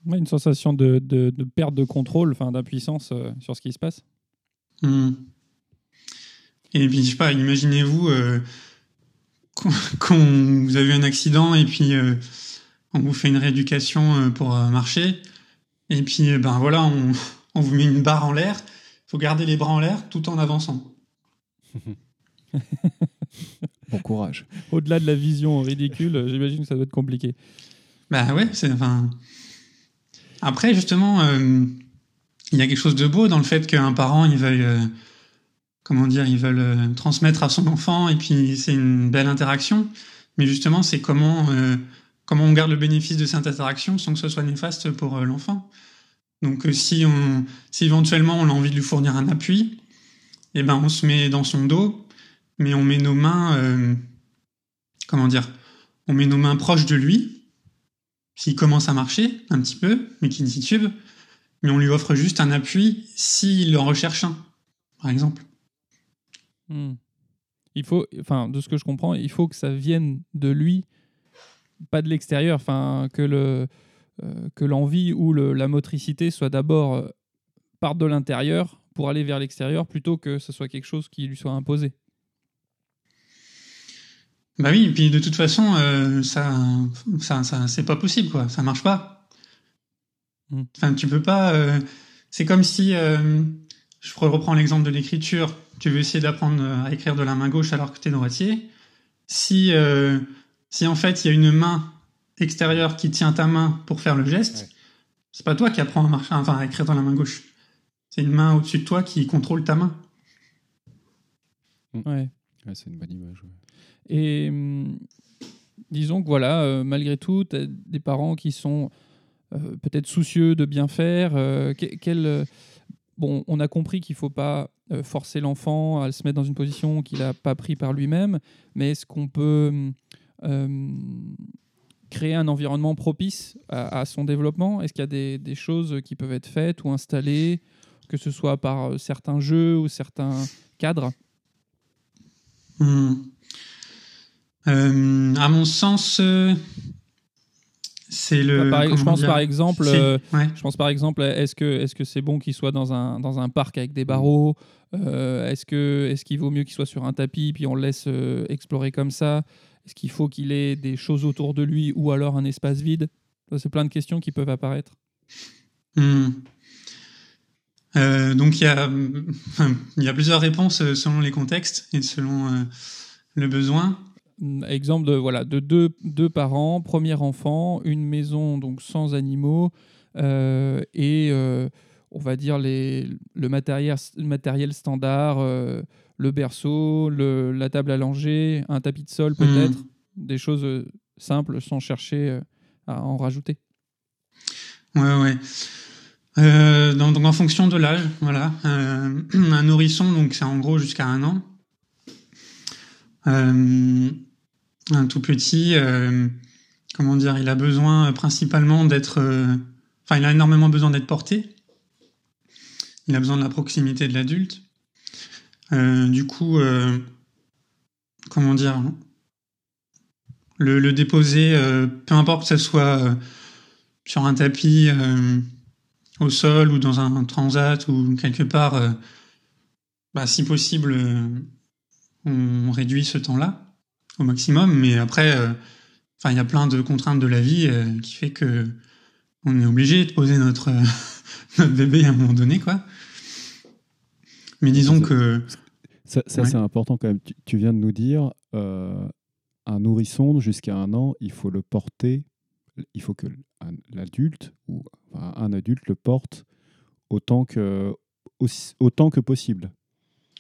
Ouais, une sensation de, de- de perte de contrôle, enfin d'impuissance euh, sur ce qui se passe. Hmm. Et puis je sais pas, imaginez-vous euh, quand, quand vous avez eu un accident et puis euh, on vous fait une rééducation pour marcher et puis ben voilà on, on vous met une barre en l'air, il faut garder les bras en l'air tout en avançant. Bon courage. Au-delà de la vision ridicule, j'imagine que ça doit être compliqué. Bah ouais, c'est enfin. Après, justement, euh, il y a quelque chose de beau dans le fait qu'un parent, il veuille, euh, comment dire, il veulent euh, transmettre à son enfant, et puis c'est une belle interaction. Mais justement, c'est comment, euh, comment on garde le bénéfice de cette interaction sans que ce soit néfaste pour euh, l'enfant. Donc, euh, si on, si éventuellement on a envie de lui fournir un appui, eh ben, on se met dans son dos, mais on met nos mains, euh, comment dire, on met nos mains proches de lui, s'il commence à marcher un petit peu, mais qu'il titube, mais on lui offre juste un appui s'il en recherche un, par exemple. Hmm. Il faut, enfin, de ce que je comprends, il faut que ça vienne de lui, pas de l'extérieur. Enfin, que le euh, que l'envie ou la motricité soit d'abord euh, parte de l'intérieur pour aller vers l'extérieur, plutôt que ce soit quelque chose qui lui soit imposé. Bah oui, et puis de toute façon, euh, ça, ça, ça c'est pas possible, quoi. Ça marche pas. Mm. Enfin, tu peux pas. euh, c'est comme si, euh, je reprends l'exemple de l'écriture. Tu veux essayer d'apprendre à écrire de la main gauche alors que tu es droitier. Si, euh, si en fait il y a une main extérieure qui tient ta main pour faire le geste, Ouais. c'est pas toi qui apprends à marcher, enfin à écrire dans la main gauche. C'est une main au-dessus de toi qui contrôle ta main. Ouais. Ouais, c'est une bonne image. ouais. Et hum, disons que voilà, euh, malgré tout, tu des parents qui sont euh, peut-être soucieux de bien faire. euh, que- quel, bon, on a compris qu'il ne faut pas forcer l'enfant à se mettre dans une position qu'il n'a pas pris par lui-même, mais est-ce qu'on peut hum, euh, créer un environnement propice à, son développement? Est-ce qu'il y a des, choses qui peuvent être faites ou installées, que ce soit par certains jeux ou certains cadres? Hmm. Euh, à mon sens, euh, c'est le. Par- je pense par exemple, euh, ouais. Je pense par exemple, est-ce que est-ce que c'est bon qu'il soit dans un, dans un parc avec des barreaux Est-ce que est-ce qu'il vaut mieux qu'il soit sur un tapis puis on le laisse explorer comme ça? Est-ce qu'il faut qu'il ait des choses autour de lui ou alors un espace vide? C'est plein de questions qui peuvent apparaître. Hmm. Euh, donc il y a, il y a plusieurs réponses selon les contextes et selon euh, le besoin. Exemple de voilà de deux, deux parents, premier enfant, une maison donc sans animaux euh, et euh, on va dire les, le matériel, standard, euh, le berceau, le- la table à langer, un tapis de sol peut-être, des choses simples sans chercher à en rajouter. Ouais, ouais. Donc, en fonction de l'âge, voilà. Un nourrisson, donc c'est en gros jusqu'à un an. Euh, un tout petit, euh, comment dire, il a besoin principalement d'être, euh, enfin, il a énormément besoin d'être porté. Il a besoin de la proximité de l'adulte. Du coup, comment dire, le, déposer, peu importe que ce soit sur un tapis, au sol ou dans un transat ou quelque part, bah, si possible, on réduit ce temps-là au maximum. Mais après, euh, enfin, il y a plein de contraintes de la vie euh, qui fait que on est obligé de poser notre, notre bébé à un moment donné, quoi. Mais disons Ça, que Ça, ça, Ouais. c'est important quand même. Tu, tu viens de nous dire, euh, un nourrisson jusqu'à un an, il faut le porter, il faut que l'adulte ou enfin, un adulte le porte autant que, aussi- autant que possible.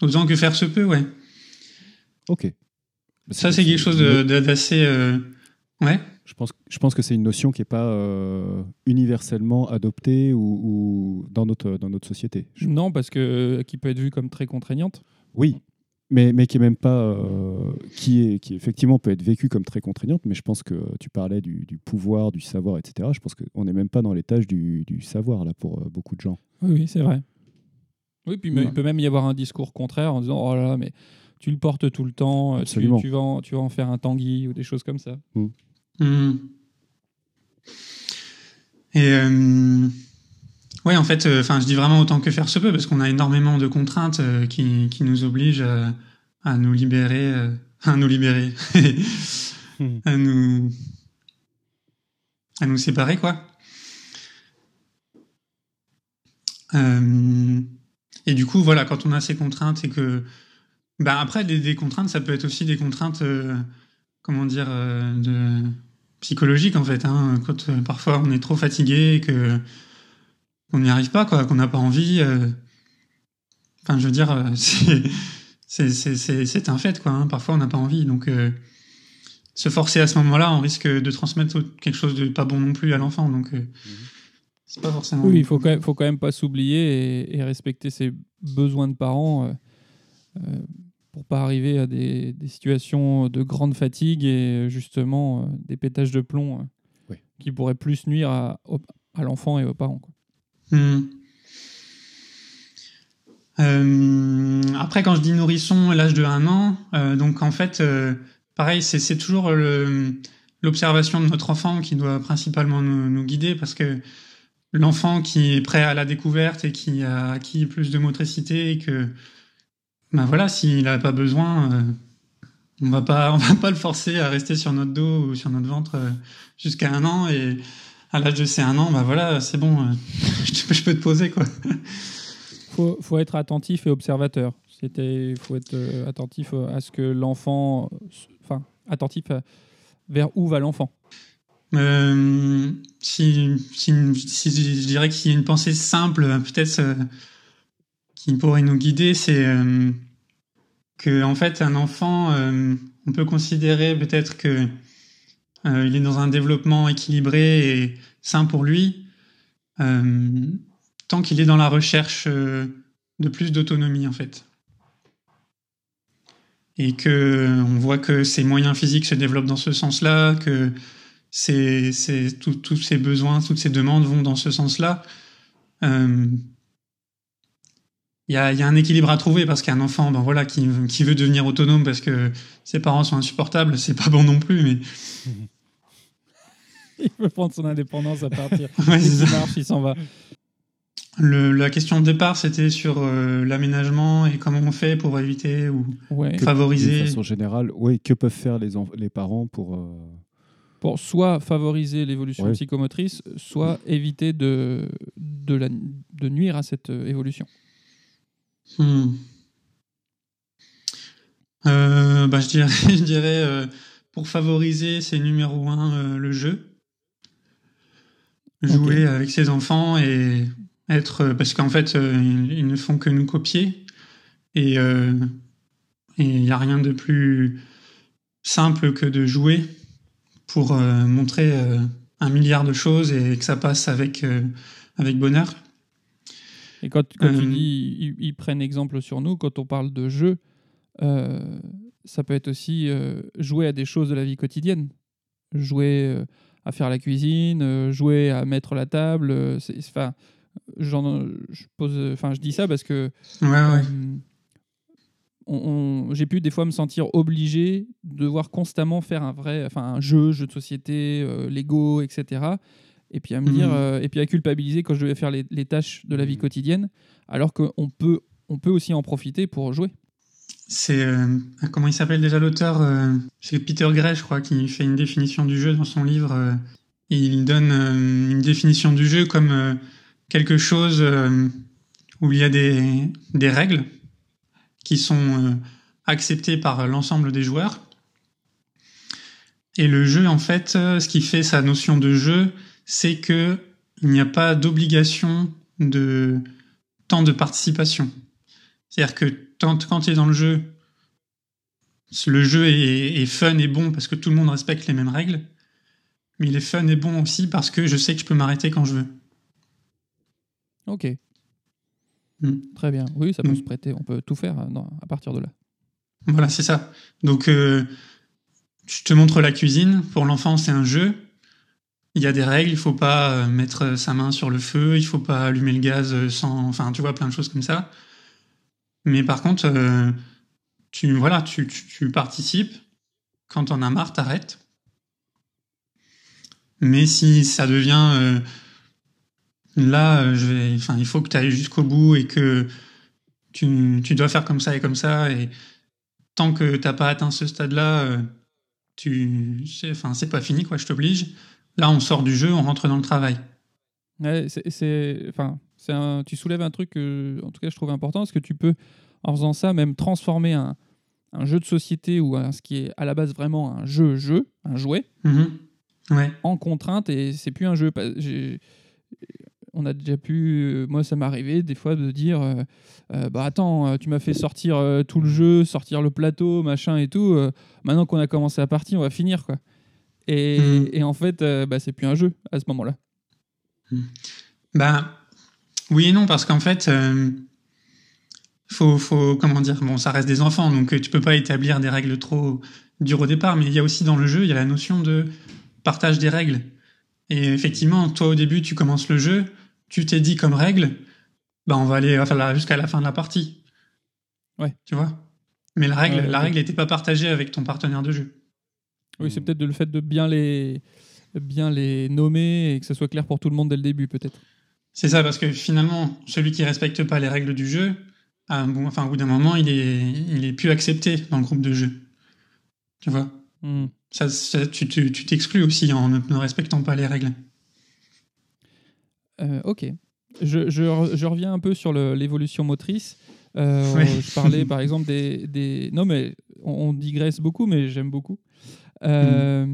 autant que faire se peut, ouais. Ok. Ça, c'est quelque chose d'assez, euh, ouais. Je pense, je pense que c'est une notion qui n'est pas euh, universellement adoptée ou, ou dans, notre, dans notre société. Non, parce que euh, qui peut être vue comme très contraignante. Oui, mais, mais qui est même pas. euh, qui, est, qui effectivement peut être vécue comme très contraignante, mais je pense que tu parlais du, du pouvoir, du savoir, etc. Je pense qu'on n'est même pas dans l'étage du, du savoir, là, pour euh, beaucoup de gens. Oui, oui, c'est vrai. Oui, puis Ouais. il peut même y avoir un discours contraire en disant oh là là, mais tu le portes tout le temps, euh, tu, vas en, tu vas en faire un tanguy ou des choses comme ça. Hmm. Et euh, ouais, en fait, enfin, je dis vraiment autant que faire se peut parce qu'on a énormément de contraintes euh, qui, qui nous obligent à, à nous libérer, euh, à nous libérer, à nous à nous séparer, quoi. Euh, et du coup, voilà, quand on a ces contraintes et que. Ben après, des, des contraintes, ça peut être aussi des contraintes, euh, comment dire, euh, de psychologiques en fait. Hein, quand euh, parfois on est trop fatigué et que qu'on n'y arrive pas, quoi, qu'on n'a pas envie. euh, Enfin, je veux dire, euh, c'est c'est- c'est- c'est c'est un fait, quoi. hein, parfois, on n'a pas envie. Donc, euh, se forcer à ce moment-là, on risque de transmettre quelque chose de pas bon non plus à l'enfant. Donc, euh, c'est pas forcément. Oui, il faut quand même, faut quand même pas s'oublier et, et respecter ses besoins de parents euh, euh, pour pas arriver à des, des situations de grande fatigue et justement euh, des pétages de plomb euh, Oui. qui pourraient plus nuire à, à l'enfant et aux parents. quoi. Hmm. Euh, après, quand je dis nourrisson, l'âge de 1 an, euh, donc en fait, euh, pareil, c'est c'est toujours l'observation de notre enfant qui doit principalement nous, nous guider parce que l'enfant qui est prêt à la découverte et qui a acquis plus de motricité et que, ben voilà, s'il n'a pas besoin, euh, on va pas, on va pas le forcer à rester sur notre dos ou sur notre ventre euh, jusqu'à un an et à l'âge de ces un an, bah voilà, c'est bon, euh, je, peux- te poser quoi. faut, faut être attentif et observateur. C'était, faut être attentif à ce que l'enfant, enfin, attentif vers où va l'enfant. Si, si, si- je dirais qu'il y a une pensée simple, peut-être qui pourrait nous guider, c'est euh, que en fait un enfant, euh, on peut considérer peut-être que euh, il est dans un développement équilibré et sain pour lui, euh, tant qu'il est dans la recherche de plus d'autonomie en fait. Et que on voit que ses moyens physiques se développent dans ce sens-là, que ses, tous ses besoins, toutes ses demandes vont dans ce sens-là. Il y, a, il y a un équilibre à trouver parce qu'un enfant, ben voilà, qui, qui veut devenir autonome parce que ses parents sont insupportables, c'est pas bon non plus. Mais Il veut prendre son indépendance à partir. Ouais, ça. marche, il s'en va. Le- la question de départ, c'était sur euh, l'aménagement et comment on fait pour éviter ou Ouais. Favoriser. façon générale, oui, que peuvent faire les, parents pour. euh, pour soit favoriser l'évolution Ouais. psychomotrice, soit éviter de, de, la, de nuire à cette euh, évolution. Hmm. Euh, bah, je dirais, je dirais euh, pour favoriser, c'est numéro un euh, le jeu. Jouer avec ses enfants et être. Parce qu'en fait, ils, ils ne font que nous copier. Et il n'y a rien de plus simple que de jouer pour montrer un milliard de choses et que ça passe avec, avec bonheur. Et quand, quand tu Euh, dis ils, ils prennent exemple sur nous, quand on parle de jeu, euh, ça peut être aussi euh, jouer à des choses de la vie quotidienne. Jouer euh, à faire la cuisine, euh, jouer à mettre la table. euh, Enfin, je, pose, je dis ça parce que Ouais, ouais. euh, on- on- j'ai pu des fois me sentir obligé de devoir constamment faire un vrai, enfin un jeu, jeu de société, euh, Lego, etc. Et puis à me dire, Mhm. euh, et puis à culpabiliser quand je devais faire les, les tâches de la vie quotidienne, alors qu'on peut, on peut aussi en profiter pour jouer. C'est euh, comment il s'appelle déjà l'auteur euh, C'est Peter Gray, je crois, qui fait une définition du jeu dans son livre. et il donne euh, une définition du jeu comme euh, quelque chose euh, où il y a des, des règles qui sont euh, acceptées par l'ensemble des joueurs. Et le jeu, en fait, ce qui fait sa notion de jeu, c'est que il n'y a pas d'obligation de temps de participation. C'est-à-dire que quand, quand tu es dans le jeu, le jeu est, est fun et bon parce que tout le monde respecte les mêmes règles, mais il est fun et bon aussi parce que je sais que je peux m'arrêter quand je veux. Ok. Mm. Très bien. Oui, ça peut Mm. se prêter. On peut tout faire dans- à partir de là. Voilà, c'est ça. Donc, euh, je te montre la cuisine. Pour l'enfant, c'est un jeu. Il y a des règles. Il faut pas euh, mettre sa main sur le feu. Il faut pas allumer le gaz euh, sans. Enfin, tu vois, plein de choses comme ça. Mais par contre, euh, tu voilà, tu, tu, participes. Quand t'en as marre, t'arrêtes. Mais si ça devient euh, là, euh, enfin, il faut que tu ailles jusqu'au bout et que tu, tu dois faire comme ça et comme ça et tant que t'as pas atteint ce stade-là, euh, tu, enfin, c'est pas fini quoi. Je t'oblige. Là, on sort du jeu, on rentre dans le travail. Ouais, c'est- enfin, un, tu soulèves un truc que, en tout cas, je trouve important, parce que tu peux, en faisant ça, même transformer un, un jeu de société ou un- ce qui est à la base vraiment un jeu-jeu, un jouet, Mhm. Ouais. en contrainte et c'est plus un jeu. On a déjà pu, euh, moi ça m'est arrivé des fois de dire, euh, euh, bah attends, tu m'as fait sortir tout le jeu, sortir le plateau, machin et tout. maintenant qu'on a commencé la partie, on va finir quoi. Et, Mhm. et en fait, euh, bah, c'est plus un jeu à ce moment-là. Ben, oui et non, parce qu'en fait, euh, faut, faut, comment dire, bon, ça reste des enfants, donc euh, tu peux pas établir des règles trop dures au départ, mais il y a aussi dans le jeu, il y a la notion de partage des règles. Et effectivement, toi au début, tu commences le jeu, tu t'es dit comme règle, ben on va aller jusqu'à la fin de la partie. Ouais. Tu vois? Mais la règle, la règle n'était pas partagée avec ton partenaire de jeu. Oui, c'est Mhm. peut-être le fait de bien les, bien les nommer et que ça soit clair pour tout le monde dès le début, peut-être. C'est ça, parce que finalement, celui qui respecte pas les règles du jeu, à bon, enfin, au bout d'un moment, il est, il est plus accepté dans le groupe de jeu. Tu vois? Hmm. ça, ça- Tu tu- tu t'exclus aussi en ne, ne respectant pas les règles. Euh, ok. Je, je re- je reviens un peu sur l'évolution motrice. Euh, Ouais. Je parlais par exemple des, des- Non, mais on, on digresse beaucoup, mais j'aime beaucoup. Euh,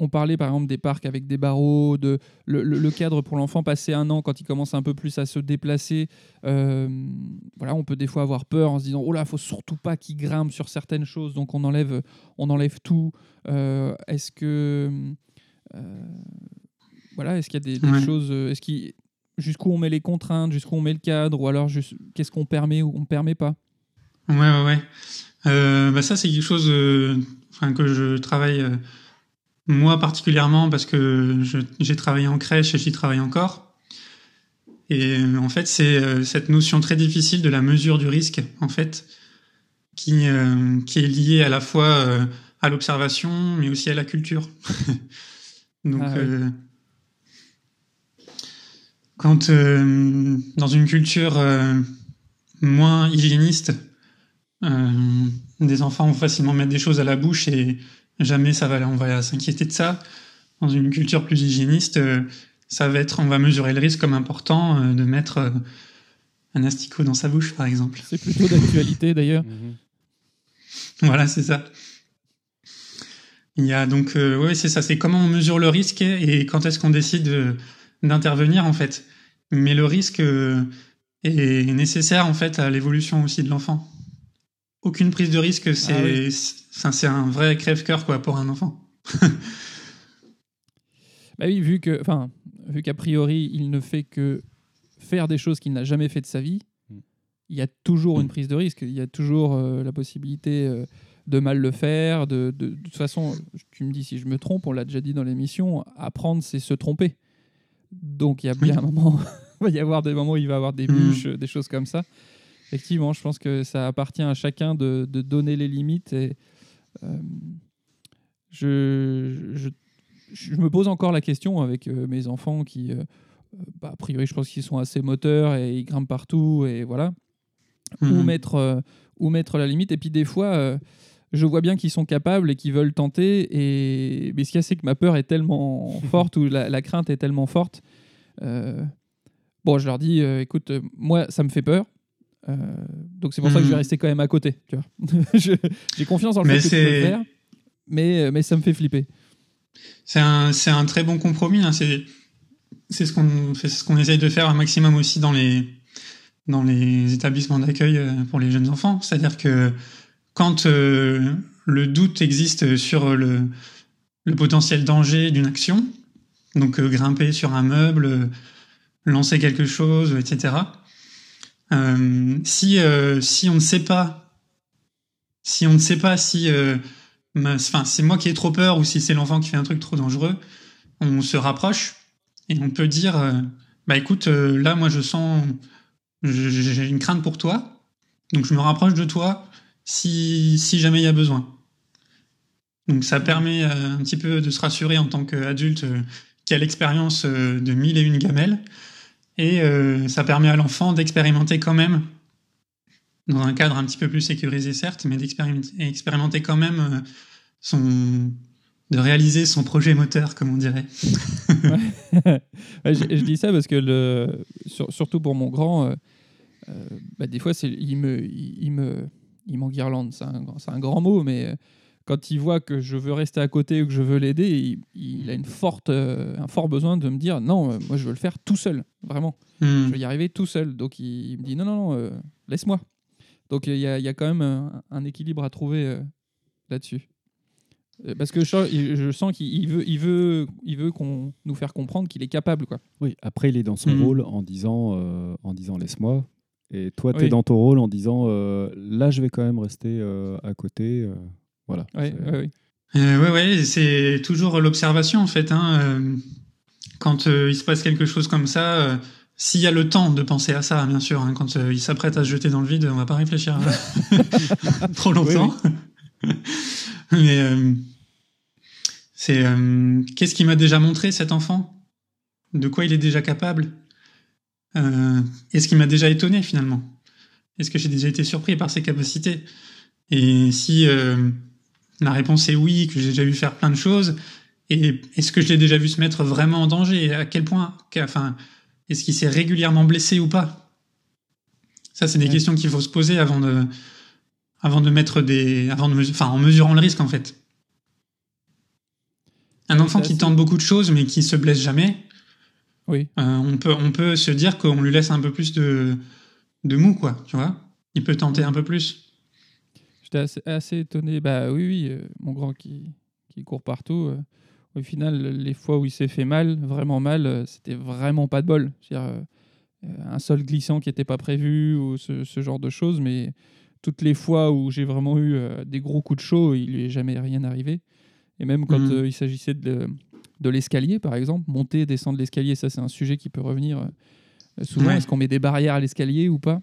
On parlait par exemple des parcs avec des barreaux, de le, le- le cadre pour l'enfant passé un an quand il commence un peu plus à se déplacer. euh, voilà, on peut des fois avoir peur en se disant oh là, faut surtout pas qu'il grimpe sur certaines choses, donc on enlève, on enlève tout. Euh, est-ce que euh, voilà, est-ce qu'il y a des, choses, est-ce jusqu'où on met les contraintes, jusqu'où on met le cadre, ou alors qu'est-ce qu'on permet ou on permet pas? Ouais, ouais, ouais. Euh, bah ça, c'est quelque chose euh, enfin, que je travaille, euh, moi particulièrement, parce que j'ai travaillé en crèche et j'y travaille encore. Et euh, en fait, c'est euh, cette notion très difficile de la mesure du risque, en fait, qui, euh, qui est liée à la fois euh, à l'observation, mais aussi à la culture. Donc, Ah oui. euh, quand dans une culture moins hygiéniste, des enfants vont facilement mettre des choses à la bouche et jamais ça va, on va s'inquiéter de ça. Dans une culture plus hygiéniste, euh, ça va être, on va mesurer le risque comme important euh, de mettre euh, un asticot dans sa bouche, par exemple. C'est plutôt d'actualité d'ailleurs. Mhm. Voilà, c'est ça. Il y a donc, euh, ouais, c'est ça, c'est comment on mesure le risque et quand est-ce qu'on décide d'intervenir en fait. Mais le risque euh, est nécessaire en fait à l'évolution aussi de l'enfant. Aucune prise de risque, c'est Ah oui. c'est- c'est un vrai crève-cœur quoi pour un enfant. Bah oui, vu que, enfin, vu qu'a priori il ne fait que faire des choses qu'il n'a jamais fait de sa vie, Mm. il y a toujours Mm. une prise de risque. Il y a toujours euh, la possibilité euh, de mal le faire. De, de, de toute façon, tu me dis si je me trompe, on l'a déjà dit dans l'émission, apprendre c'est se tromper. Donc il y a bien Oui. un moment, il va y avoir des moments où il va y avoir des Mm. bûches, des choses comme ça. Effectivement, je pense que ça appartient à chacun de, de donner les limites et euh, je, je, je me pose encore la question avec euh, mes enfants qui, euh, bah, a priori, je pense qu'ils sont assez moteurs et ils grimpent partout et voilà. Où, mettre, euh, où mettre la limite. Et puis des fois, je vois bien qu'ils sont capables et qu'ils veulent tenter. Et... Mais ce qu'il y a, c'est que ma peur est tellement forte ou la, la crainte est tellement forte. Bon, je leur dis, écoute, moi, ça me fait peur. Euh, donc c'est pour ça que je vais Mhm. rester quand même à côté. tu vois. Je- J'ai confiance dans le Mais fait que tu peux le faire, mais, euh, mais ça me fait flipper. C'est un, un très bon compromis. hein. C'est, ce qu'on, ce qu'on essaye de faire un maximum aussi dans les, dans les établissements d'accueil euh, pour les jeunes enfants. C'est-à-dire que quand euh, le doute existe sur le, le potentiel danger d'une action, donc euh, grimper sur un meuble, lancer quelque chose, etc. euh, si, euh, si on ne sait pas, si on ne sait pas si euh, enfin, c'est moi qui ai trop peur ou si c'est l'enfant qui fait un truc trop dangereux, on se rapproche et on peut dire bah écoute, là moi je sens j'ai une crainte pour toi, donc je me rapproche de toi si, si jamais il y a besoin. Donc ça permet un petit peu de se rassurer en tant qu'adulte qui a l'expérience de mille et une gamelles et euh, ça permet à l'enfant d'expérimenter quand même dans un cadre un petit peu plus sécurisé certes, mais d'expérimenter expérimenter quand même euh, son, de réaliser son projet moteur, comme on dirait. Je, dis ça parce que surtout pour mon grand, euh, bah, des fois il me, il, me, il m'enguirlande. C'est un, un grand mot, mais quand il voit que je veux rester à côté ou que je veux l'aider, il, il a une forte, euh, un fort besoin de me dire non, euh, moi je veux le faire tout seul, vraiment. Hmm. Je vais y arriver tout seul. Donc il, il me dit non, non, non, euh, laisse-moi. Donc il y a, il y a quand même un, un équilibre à trouver euh, là-dessus. Parce que je, sens- il- je sens qu'il il veut, il veut, il veut qu'on nous faire comprendre qu'il est capable, quoi. Oui, après, il est dans son Mhm. rôle en disant, euh, en disant laisse-moi. Et toi, tu es Oui. dans ton rôle en disant euh, là, je vais quand même rester euh, à côté. Voilà. Ouais, C'est- ouais, ouais. Euh, ouais, ouais, c'est toujours l'observation en fait. Hein, euh, quand euh, il se passe quelque chose comme ça, euh, s'il y a le temps de penser à ça, bien sûr. hein, quand euh, il s'apprête à se jeter dans le vide, on va pas réfléchir trop longtemps. Mais euh, c'est euh, qu'est-ce qu'il m'a déjà montré cet enfant? De quoi il est déjà capable? Euh, Est-ce qu'il m'a déjà étonné finalement? Est-ce que j'ai déjà été surpris par ses capacités? Et si euh, la réponse est oui, que j'ai déjà vu faire plein de choses. Et est-ce que je l'ai déjà vu se mettre vraiment en danger? Et à quel point Enfin, est-ce qu'il s'est régulièrement blessé ou pas? Ça, c'est des Ouais. questions qu'il faut se poser avant de, avant de mettre des, avant de, enfin, en mesurant le risque en fait. Un enfant qui tente beaucoup de choses mais qui se blesse jamais, Oui. euh, on peut, on peut se dire qu'on lui laisse un peu plus de, de mou, quoi. Tu vois? Il peut tenter un peu plus. J'étais assez, assez étonné. Bah oui, oui, euh, mon grand qui, qui court partout. euh, au final, les fois où il s'est fait mal, vraiment mal, euh, c'était vraiment pas de bol. C'est-à-dire un sol glissant qui n'était pas prévu ou ce, ce genre de choses. Mais toutes les fois où j'ai vraiment eu des gros coups de chaud, il lui est jamais rien arrivé. Et même quand Mhm. il s'agissait de, de l'escalier, par exemple, monter descendre l'escalier, ça c'est un sujet qui peut revenir souvent. Ouais. Est-ce qu'on met des barrières à l'escalier ou pas?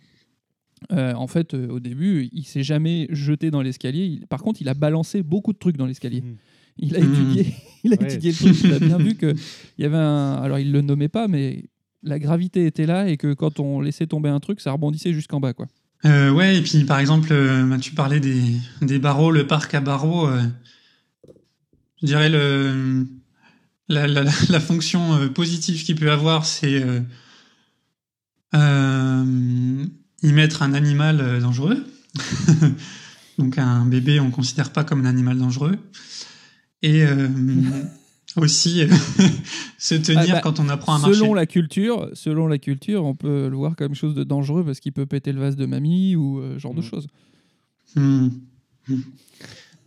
Euh, en fait, euh, au début, il s'est jamais jeté dans l'escalier. Il- Par contre, il a balancé beaucoup de trucs dans l'escalier. Mhm. Il a étudié, il a Ouais. étudié le truc. Il a bien vu que il y avait un. Alors, il le nommait pas, mais la gravité était là et que quand on laissait tomber un truc, ça rebondissait jusqu'en bas, quoi. Euh, ouais, et puis par exemple, euh, bah, tu parlais des, des barreaux, le parc à barreaux. euh, je dirais le, la, la, la fonction euh, positive qu'il peut avoir, c'est euh, euh, y mettre un animal euh, dangereux. Donc un bébé, on considère pas comme un animal dangereux. Et euh, aussi euh, se tenir Ah bah, quand on apprend à marcher. Selon la culture, selon la culture, on peut le voir comme chose de dangereux parce qu'il peut péter le vase de mamie ou euh, ce genre de Mhm. choses. Hmm.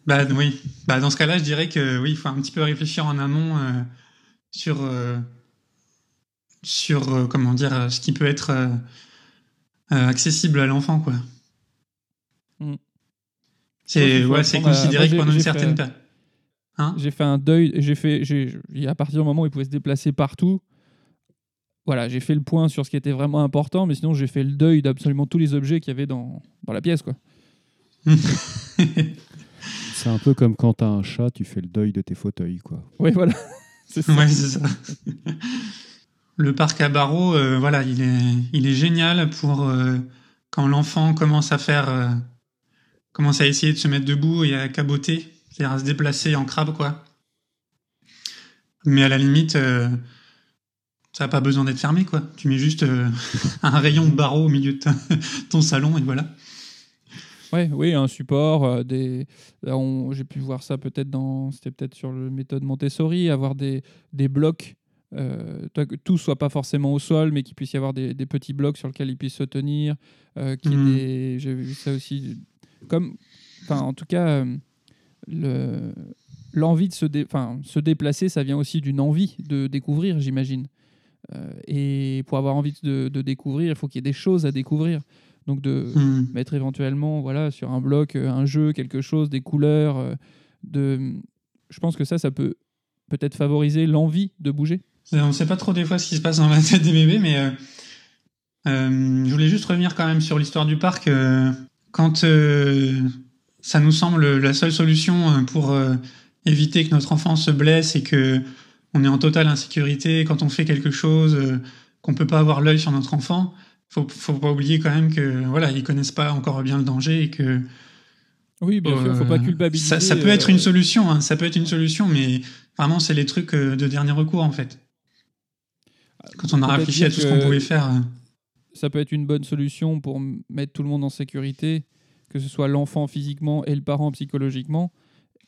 Bah oui. Bah dans ce cas-là, je dirais que oui, il faut un petit peu réfléchir en amont euh, sur sur comment dire ce qui peut être euh, accessible à l'enfant quoi. Hmm. C'est ouais, c'est considéré que pendant une certaine période. Hein J'ai fait un deuil, j'ai fait, j'ai, à partir du moment où il pouvait se déplacer partout, voilà, j'ai fait le point sur ce qui était vraiment important, mais sinon j'ai fait le deuil d'absolument tous les objets qu'il y avait dans, dans la pièce, quoi. C'est un peu comme quand tu as un chat, tu fais le deuil de tes fauteuils. Quoi. Oui, voilà. C'est ça. Ouais, c'est ça. Le parc à barreaux, euh, voilà, il est, il est génial pour euh, quand l'enfant commence à faire, euh, commence à essayer de se mettre debout et à caboter, c'est-à-dire à se déplacer en crabe, quoi. Mais à la limite, ça n'a pas besoin d'être fermé, quoi. Tu mets juste un rayon de barreaux au milieu de ton salon et voilà. Ouais, oui, un support, J'ai pu voir ça peut-être dans. C'était peut-être sur le méthode Montessori, avoir des, des blocs. Euh, que tout soit pas forcément au sol, mais qu'il puisse y avoir des, des petits blocs sur lesquels il puisse se tenir. euh, qu'il des- J'ai vu ça aussi. Comme, enfin, en tout cas, euh, le l'envie de se, dé- enfin, se déplacer, ça vient aussi d'une envie de découvrir, j'imagine. Et pour avoir envie de, de découvrir, il faut qu'il y ait des choses à découvrir. Donc de, Hmm. mettre éventuellement voilà sur un bloc un jeu quelque chose des couleurs de je pense que ça ça peut peut-être favoriser l'envie de bouger On ne sait pas trop des fois ce qui se passe dans la tête des bébés, mais euh, euh, je voulais juste revenir quand même sur l'histoire du parc. euh, quand euh, ça nous semble la seule solution euh, pour euh, éviter que notre enfant se blesse et que on est en totale insécurité quand on fait quelque chose, euh, qu'on peut pas avoir l'œil sur notre enfant, faut, faut pas oublier quand même que voilà, ils connaissent pas encore bien le danger et que Oui, bien sûr, faut pas Euh, culpabiliser. Ça, ça peut être euh, une solution, hein, ça peut être une solution, mais vraiment, c'est les trucs euh, de dernier recours, en fait. Quand on a réfléchi à tout ce qu'on pouvait faire. euh, ça peut être une bonne solution pour mettre tout le monde en sécurité, que ce soit l'enfant physiquement et le parent psychologiquement.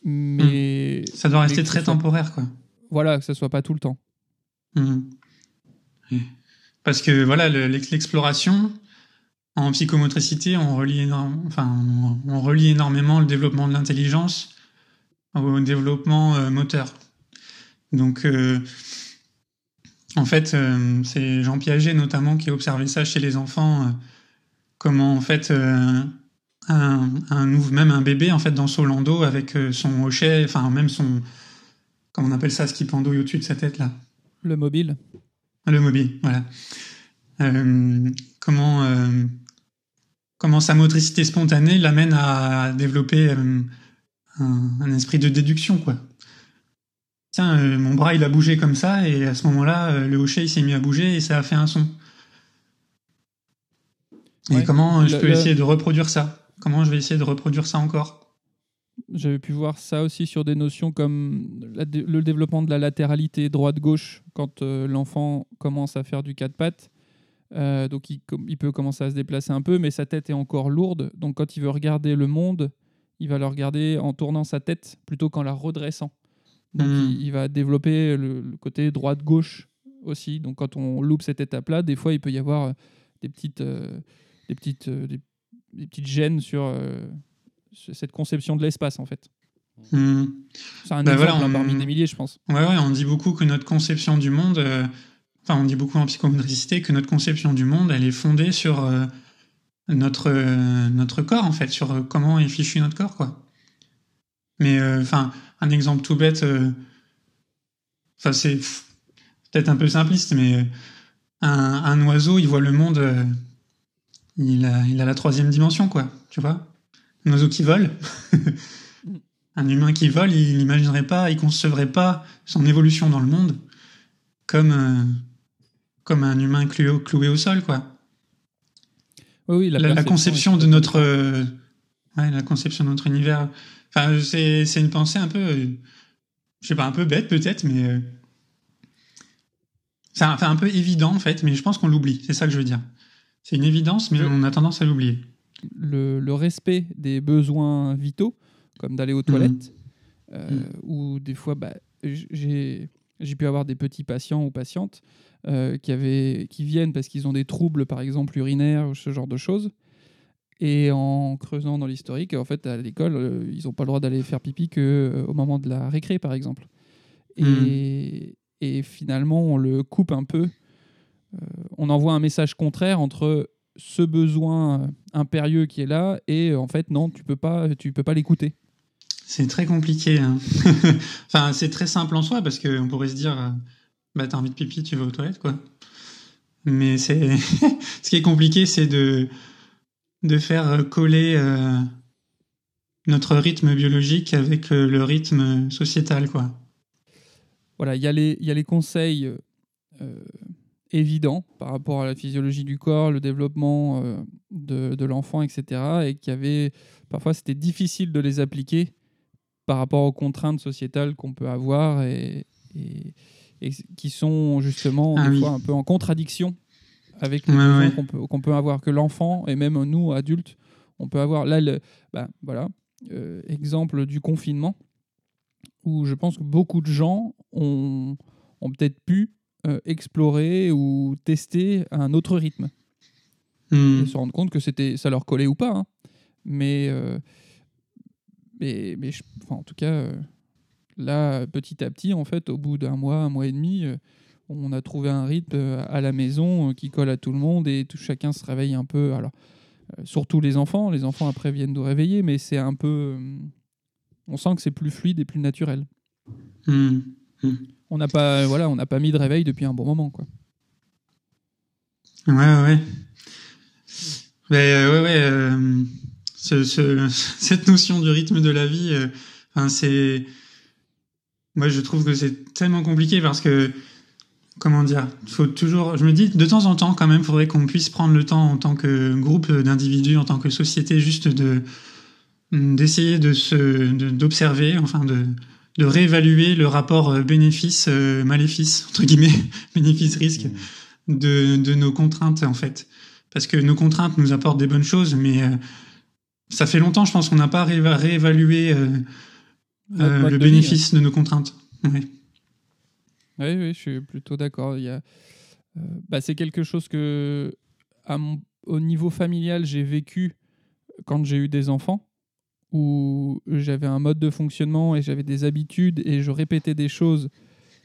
Mais Ça doit rester très soit- temporaire, quoi. voilà, que ce soit pas tout le temps. Oui. Parce que voilà, le- l'ex- l'exploration en psychomotricité, on relie, énorme- enfin, on relie énormément le développement de l'intelligence au développement euh, moteur. Donc, euh, en fait, euh, c'est Jean Piaget notamment qui a observé ça chez les enfants, euh, comment en fait euh, un, même un bébé en fait dans son landau avec son hochet, enfin même son, comment on appelle ça, ce qui pendouille au-dessus de sa tête là. Le mobile. Le mobile, voilà. Comment, comment sa motricité spontanée l'amène à développer un, un esprit de déduction, quoi. Tiens, euh, mon bras il a bougé comme ça, et à ce moment-là, euh, le hochet il s'est mis à bouger et ça a fait un son. Et comment euh, je Le- peux le- essayer de reproduire ça? Comment je vais essayer de reproduire ça encore? J'avais pu voir ça aussi sur des notions comme la le développement de la latéralité droite-gauche quand euh, l'enfant commence à faire du quatre pattes. Donc il peut commencer à se déplacer un peu, mais sa tête est encore lourde. Donc quand il veut regarder le monde, il va le regarder en tournant sa tête plutôt qu'en la redressant. Donc Hmm. il, il va développer le, le côté droite-gauche aussi. Donc quand on loupe cette étape-là, des fois il peut y avoir euh, des petites, euh, des petites, euh, des, des petites gênes sur euh, sur cette conception de l'espace en fait. Hmm. C'est un Bah exemple voilà, hein, on- parmi des milliers, je pense. Ouais, ouais, on dit beaucoup que notre conception du monde, enfin, on dit beaucoup en psychomotricité que notre conception du monde, elle est fondée sur notre, notre corps, en fait, sur comment est fichu notre corps, quoi. Mais, euh, enfin, un exemple tout bête, euh, enfin, c'est peut-être un peu simpliste, mais euh, un, un oiseau, il voit le monde, euh, il, a, il a la troisième dimension, quoi, tu vois. Un oiseau qui vole. Un humain qui vole, il n'imaginerait pas, il concevrait pas son évolution dans le monde comme, euh, comme un humain cloué, au- cloué au sol, quoi. Oui, oui, La, conception de notre, euh, ouais, la conception de notre univers. Enfin, c'est, une pensée un peu, je sais pas, un peu bête peut-être, mais euh, c'est un, peu évident en fait, mais je pense qu'on l'oublie. C'est ça que je veux dire. C'est une évidence, mais on a tendance à l'oublier. le, le respect des besoins vitaux, comme d'aller aux toilettes, euh, ou des fois, bah, j'ai pu avoir des petits patients ou patientes euh, qui, avaient, qui viennent parce qu'ils ont des troubles, par exemple, urinaires ou ce genre de choses. Et en creusant dans l'historique, en fait, à l'école, euh, ils n'ont pas le droit d'aller faire pipi que euh, moment de la récré, par exemple. Et, et finalement, on le coupe un peu. Euh, on envoie un message contraire entre ce besoin impérieux qui est là et en fait, non, tu peux pas, tu peux pas l'écouter. C'est très compliqué. hein. enfin, c'est très simple en soi parce qu'on pourrait se dire, bah t'as envie de pipi, tu vas aux toilettes, quoi. Mais c'est, ce qui est compliqué, c'est de de faire euh, coller euh, notre rythme biologique avec euh, le rythme sociétal, quoi. Voilà, il y, a les- il y a les conseils euh, évidents par rapport à la physiologie du corps, le développement de, de l'enfant, etc. Et qui avait parfois c'était difficile de les appliquer par rapport aux contraintes sociétales qu'on peut avoir et, et- et qui sont justement Ah des oui. fois un peu en contradiction avec les Ouais, besoins ouais. qu'on peut, qu'on peut avoir, que l'enfant et même nous adultes, on peut avoir. Là, le, bah, voilà, euh, exemple du confinement où je pense que beaucoup de gens ont, ont peut-être pu euh, explorer ou tester un autre rythme Hmm. et se rendre compte que c'était ça leur collait ou pas. hein. Mais, euh, mais, mais je- enfin, en tout cas, là, petit à petit, en fait, au bout d'un mois, un mois et demi, on a trouvé un rythme euh, à la maison euh, qui colle à tout le monde et tout, chacun se réveille un peu. Alors, euh, surtout les enfants. Les enfants après viennent nous réveiller, mais c'est un peu. on sent que c'est plus fluide et plus naturel. Hmm. On n'a pas, voilà, on n'a pas mis de réveil depuis un bon moment, quoi. Ouais, ouais, ouais. Mais, euh, ouais, ouais. euh, ce- ce- cette notion du rythme de la vie, euh, enfin, c'est. Moi, je trouve que c'est tellement compliqué parce que. Comment dire faut toujours. Je me dis, de temps en temps, quand même, il faudrait qu'on puisse prendre le temps en tant que groupe d'individus, en tant que société, juste de. d'essayer de se d'observer, enfin de, de réévaluer le rapport bénéfice-maléfice, entre guillemets, bénéfice-risque, de, de nos contraintes en fait. Parce que nos contraintes nous apportent des bonnes choses, mais ça fait longtemps, je pense, qu'on n'a pas réévalué le bénéfice de nos contraintes. Oui, oui, je suis plutôt d'accord. Il y a, bah, c'est quelque chose que, à mon, au niveau familial, j'ai vécu quand j'ai eu des enfants, où j'avais un mode de fonctionnement et j'avais des habitudes et je répétais des choses.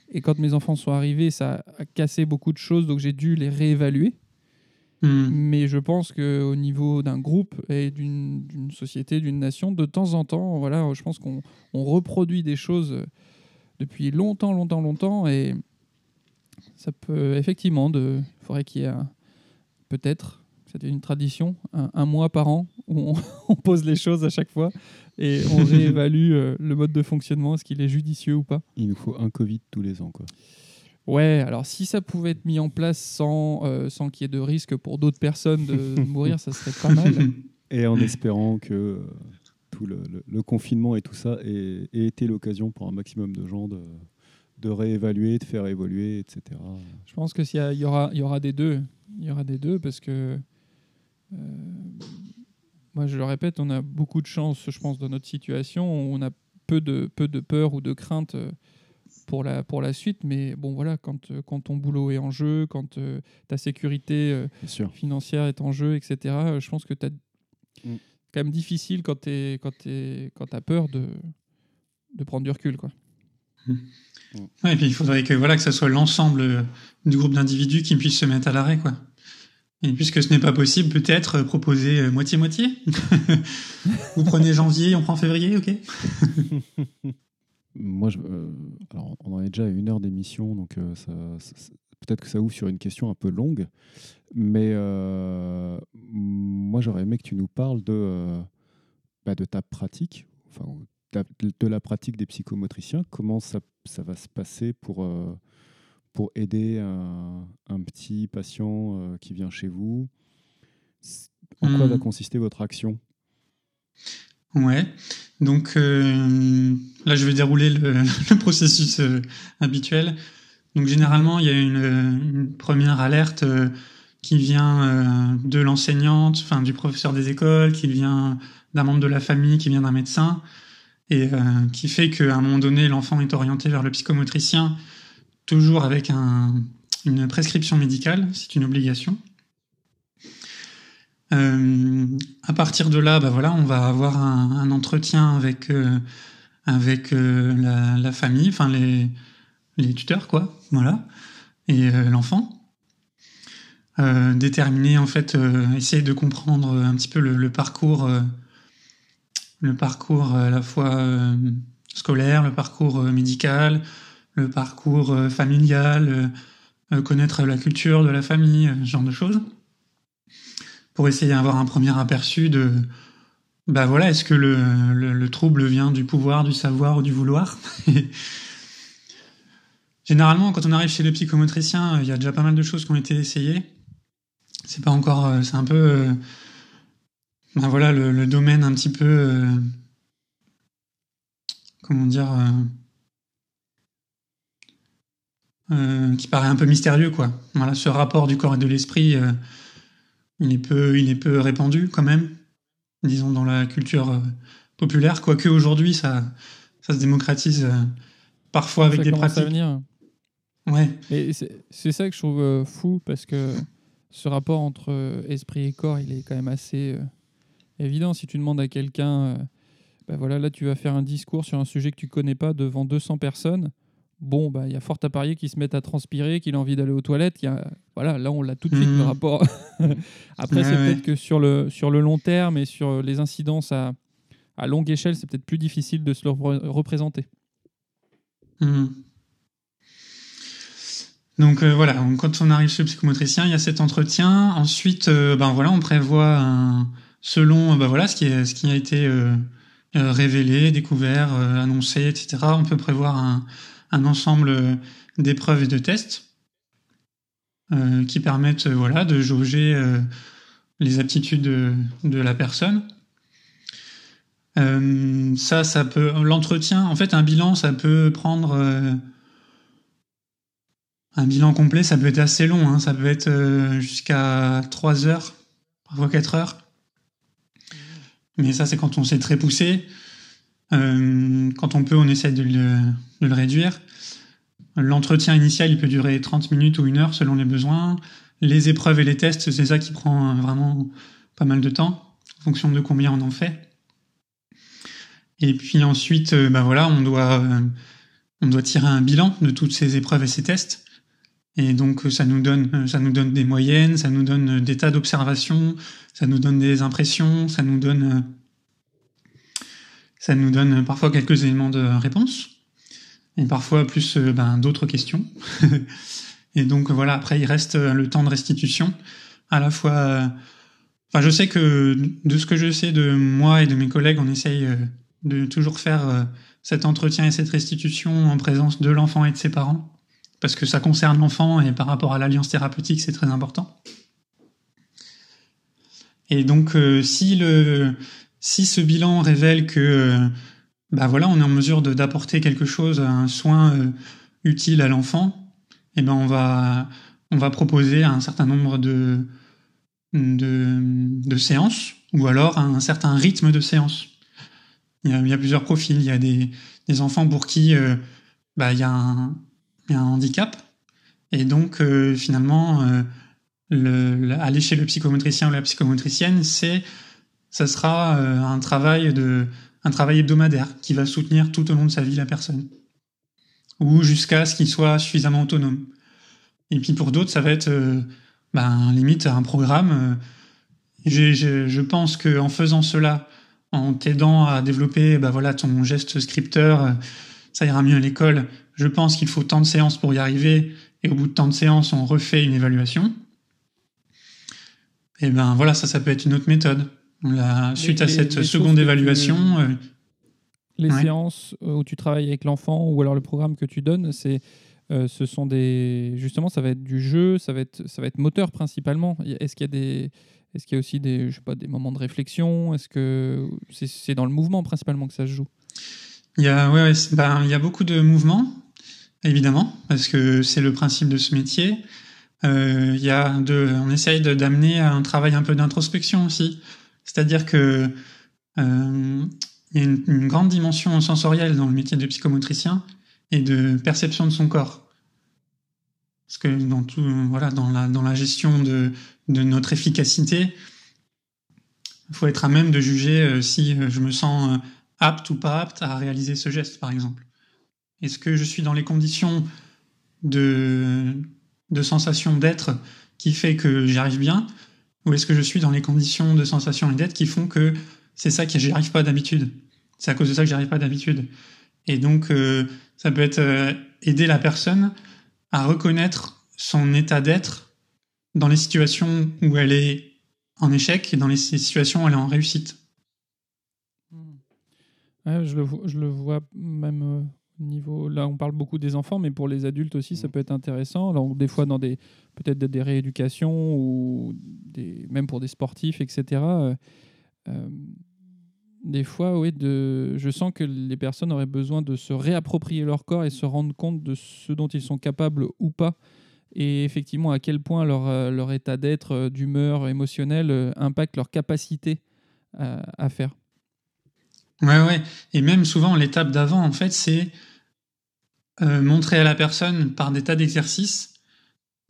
Et quand mes enfants sont arrivés, ça a cassé beaucoup de choses, donc j'ai dû les réévaluer. Hmm. Mais je pense qu'au niveau d'un groupe et d'une société, d'une nation, de temps en temps, voilà, je pense qu'on reproduit des choses depuis longtemps, longtemps, longtemps. Et ça peut effectivement, il faudrait qu'il y ait peut-être, c'était une tradition, un, mois par an où on, pose les choses à chaque fois et on réévalue euh, le mode de fonctionnement, est-ce qu'il est judicieux ou pas. Il nous faut un Covid tous les ans. Quoi. Ouais, alors si ça pouvait être mis en place sans, euh, sans qu'il y ait de risque pour d'autres personnes de mourir, ça serait pas mal. Et en espérant que euh, tout le, confinement et tout ça ait, ait été l'occasion pour un maximum de gens de, de réévaluer, de faire évoluer, etc. Je pense que s'il y, aura, il y aura des deux. Il y aura des deux parce que euh, moi, je le répète, on a beaucoup de chance, je pense, dans notre situation. On a peu de, peu de peur ou de crainte euh, pour la, pour la suite. Mais bon, voilà, quand, euh, quand ton boulot est en jeu, quand ta sécurité financière est en jeu, etc., je pense que tu as mm. Quand même difficile quand tu quand as peur de, de prendre du recul. Quoi. Mm et puis il faudrait que voilà que ce soit l'ensemble du groupe d'individus qui puisse se mettre à l'arrêt, quoi. Et puisque ce n'est pas possible, peut-être proposer euh, moitié-moitié. Vous prenez janvier, on prend février, ok Moi, je, euh, alors on en est déjà à une heure d'émission, donc euh, ça, peut-être que ça ouvre sur une question un peu longue. Mais moi, j'aurais aimé que tu nous parles de, bah, de ta pratique, enfin, de la pratique des psychomotriciens, comment ça, ça va se passer pour, euh, pour aider un, un petit patient euh, qui vient chez vous? En quoi va hmm. consister votre action? Ouais, donc euh, là je vais dérouler le, processus habituel. Donc généralement il y a une, première alerte qui vient de l'enseignante, enfin du professeur des écoles, qui vient d'un membre de la famille, qui vient d'un médecin et euh, qui fait qu'à un moment donné, l'enfant est orienté vers le psychomotricien, toujours avec une prescription médicale, c'est une obligation. Euh, à partir de là, bah voilà, on va avoir un, entretien avec euh, avec la, famille, enfin les, les tuteurs quoi, voilà, et l'enfant. déterminer en fait, essayer de comprendre un petit peu le parcours le parcours à la fois euh, scolaire, le parcours euh, médical, le parcours euh, familial, connaître la culture de la famille, ce genre de choses, pour essayer d'avoir un premier aperçu de, bah voilà, est-ce que le, trouble vient du pouvoir, du savoir ou du vouloir? Généralement, quand on arrive chez le psychomotricien, il y a déjà pas mal de choses qui ont été essayées. C'est pas encore, c'est un peu ben voilà le, domaine un petit peu euh, comment dire euh, euh, qui paraît un peu mystérieux quoi voilà ce rapport du corps et de l'esprit il est peu il est peu répandu quand même disons dans la culture populaire quoique aujourd'hui ça ça se démocratise parfois avec des pratiques ouais et c'est ça que je trouve fou parce que ce rapport entre esprit et corps il est quand même assez évident. Si tu demandes à quelqu'un, ben voilà, là tu vas faire un discours sur un sujet que tu connais pas devant 200 personnes. Bon, bah, il y a fort à parier qu'il se mette à transpirer, qu'il a envie d'aller aux toilettes. Y a, voilà, là, on l'a tout de suite, le mmh. rapport. Après, c'est peut-être que sur le, sur le long terme et sur les incidences à, à longue échelle, c'est peut-être plus difficile de se le représenter. Mmh. Donc euh, voilà, quand on arrive chez le psychomotricien, il y a cet entretien. Ensuite, euh, ben voilà, on prévoit selon voilà ce qui a été euh, révélé, découvert, annoncé, etc. On peut prévoir un, ensemble d'épreuves et de tests qui permettent voilà de jauger les aptitudes de, de, la personne. Ça, ça peut. L'entretien, en fait, un bilan, ça peut prendre. Un bilan complet, ça peut être assez long. hein. Ça peut être euh, jusqu'à 3 heures, parfois 4 heures. Mais ça, c'est quand on s'est très poussé. Euh, quand on peut, on essaie de le, de le réduire. L'entretien initial, il peut durer 30 minutes ou une heure selon les besoins. Les épreuves et les tests, c'est ça qui prend euh, vraiment pas mal de temps, en fonction de combien on en fait. Et puis ensuite, bah voilà, on doit, on doit tirer un bilan de toutes ces épreuves et ces tests. Et donc, euh, ça nous donne, euh, ça nous donne des moyennes, ça nous donne euh, des tas d'observations, ça nous donne des impressions, ça nous donne, ça nous donne parfois quelques éléments de réponse, et parfois plus ben, d'autres questions. et donc voilà, après il reste le temps de restitution, à la fois. Enfin, je sais que de ce que je sais de moi et de mes collègues, on essaye de toujours faire cet entretien et cette restitution en présence de l'enfant et de ses parents, parce que ça concerne l'enfant et par rapport à l'alliance thérapeutique, c'est très important. Et donc, euh, si le si ce bilan révèle que euh, bah voilà, on est en mesure d'apporter quelque chose, un soin euh, utile à l'enfant, et ben on va proposer un certain nombre de séances ou alors un certain rythme de séance. Il y a, plusieurs profils. Il y a des, enfants pour qui bah, il, y a un, a un handicap. Et donc, euh, finalement, euh, le, le- aller chez le psychomotricien ou la psychomotricienne, c'est, ça sera euh, un, travail de, un travail hebdomadaire qui va soutenir tout au long de sa vie la personne. Ou jusqu'à ce qu'il soit suffisamment autonome. Et puis pour d'autres, ça va être ben, limite un programme. j'ai- je, je pense que en faisant cela, en t'aidant à développer ben voilà, ton geste scripteur, ça ira mieux à l'école. Je pense qu'il faut tant de séances pour y arriver, et au bout de tant de séances, on refait une évaluation. Et ben voilà, ça, ça peut être une autre méthode. La, suite à cette les seconde tu- évaluation, euh, Les Ouais. séances euh, où tu travailles avec l'enfant ou alors le programme que tu donnes, c'est euh, ce sont des justement ça va être du jeu, ça va être ça va être moteur principalement. Est-ce qu'il y a des est-ce qu'il y a aussi des je sais pas des moments de réflexion? Est-ce que c'est c'est dans le mouvement principalement que ça se joue? Il y a, ouais, ouais, c'est- ben, il y a beaucoup de mouvements, évidemment, parce que c'est le principe de ce métier. Euh, y a de, on essaye d'amener un travail un peu d'introspection aussi. C'est-à-dire que euh, il y a une, une grande dimension sensorielle dans le métier de psychomotricien et de perception de son corps. Parce que dans tout, voilà, dans la, dans la gestion de, de notre efficacité, il faut être à même de juger euh, si euh, je me sens apte ou pas apte à réaliser ce geste, par exemple. Est-ce que je suis dans les conditions de, sensation d'être qui fait que j'y arrive bien Ou est-ce que je suis dans les conditions de sensation et d'être qui font que c'est ça que j'y arrive pas d'habitude? C'est à cause de ça que j'y arrive pas d'habitude. Et donc, euh, ça peut être euh, aider la personne à reconnaître son état d'être dans les situations où elle est en échec et dans les situations où elle est en réussite. Ouais, je, le, vois même euh, niveau. Là, on parle beaucoup des enfants, mais pour les adultes aussi, ça peut être intéressant. Alors, des fois, dans des peut-être des, rééducations ou des, même pour des sportifs, etc. euh, euh, des fois, oui, de, je sens que les personnes auraient besoin de se réapproprier leur corps et se rendre compte de ce dont ils sont capables ou pas. Et effectivement, à quel point leur, euh, leur état d'être, d'humeur émotionnelle impacte leur capacité à- à faire. Ouais, ouais. Et même souvent, l'étape d'avant, en fait, c'est euh, montrer à la personne par des tas d'exercices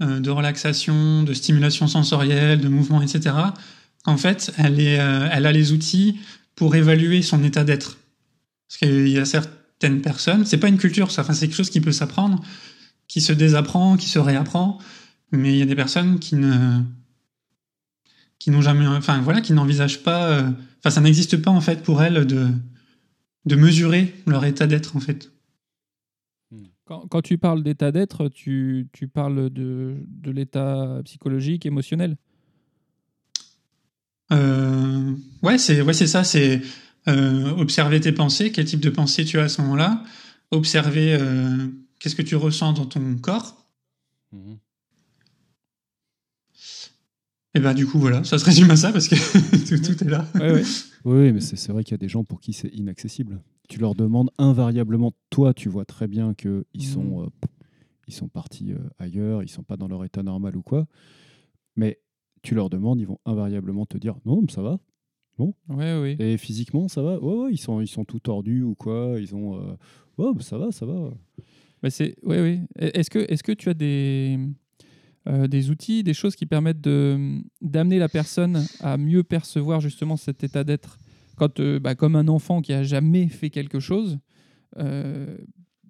euh, de relaxation, de stimulation sensorielle, de mouvement, etc. qu'en fait, elle, est, euh, elle a les outils pour évaluer son état d'être. Parce qu'il y a certaines personnes, c'est pas une culture, ça, enfin, c'est quelque chose qui peut s'apprendre, qui se désapprend, qui se réapprend, mais il y a des personnes qui ne qui n'ont jamais, enfin voilà, qui n'envisagent pas, enfin ça n'existe pas en fait pour elles de de mesurer leur état d'être en fait. Quand, quand tu parles d'état d'être, tu, tu parles de, de l'état psychologique, émotionnel. Euh, ouais, c'est ouais, ça, c'est euh, observer tes pensées, quel type de pensée tu as à ce moment-là, observer euh, qu'est-ce que tu ressens dans ton corps. Mhm. Et ben du coup voilà, ça se résume à ça parce que tout, tout est là. Ouais, ouais. Oui, mais c'est vrai qu'il y a des gens pour qui c'est inaccessible. Tu leur demandes invariablement, toi, tu vois très bien qu'ils Mhm. sont, euh, ils sont partis euh, ailleurs, ils sont pas dans leur état normal ou quoi. Mais tu leur demandes, ils vont invariablement te dire non, ça va. Ouais, oui. Et physiquement, ça va. Ouais, ouais, ils sont, ils sont tout tordus ou quoi. Ils ont, euh, bah, ça va, ça va. Mais c'est, oui, oui. Est-ce que, est-ce que tu as des, euh, des outils, des choses qui permettent de, d'amener la personne à mieux percevoir justement cet état d'être quand, euh, bah, comme un enfant qui a jamais fait quelque chose, euh,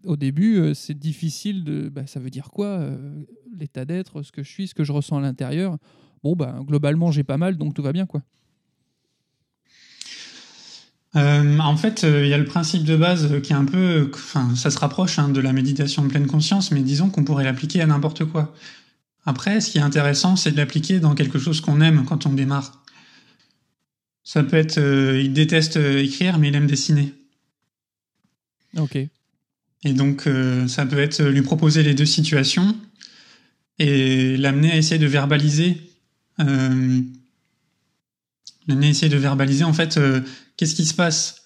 au début, euh, c'est difficile de. bah, ça veut dire quoi L'état d'être, ce que je suis, ce que je ressens à l'intérieur? Bon, bah, globalement, j'ai pas mal, donc tout va bien, quoi. En fait, il y a le principe de base qui est un peu, enfin, ça se rapproche hein, de la méditation de pleine conscience, mais disons qu'on pourrait l'appliquer à n'importe quoi. Après, ce qui est intéressant, c'est de l'appliquer dans quelque chose qu'on aime quand on démarre. Ça peut être, euh, il déteste euh, écrire, mais il aime dessiner. Ok. Et donc, euh, ça peut être lui proposer les deux situations et l'amener à essayer de verbaliser. Euh, l'amener à essayer de verbaliser, en fait, qu'est-ce qui se passe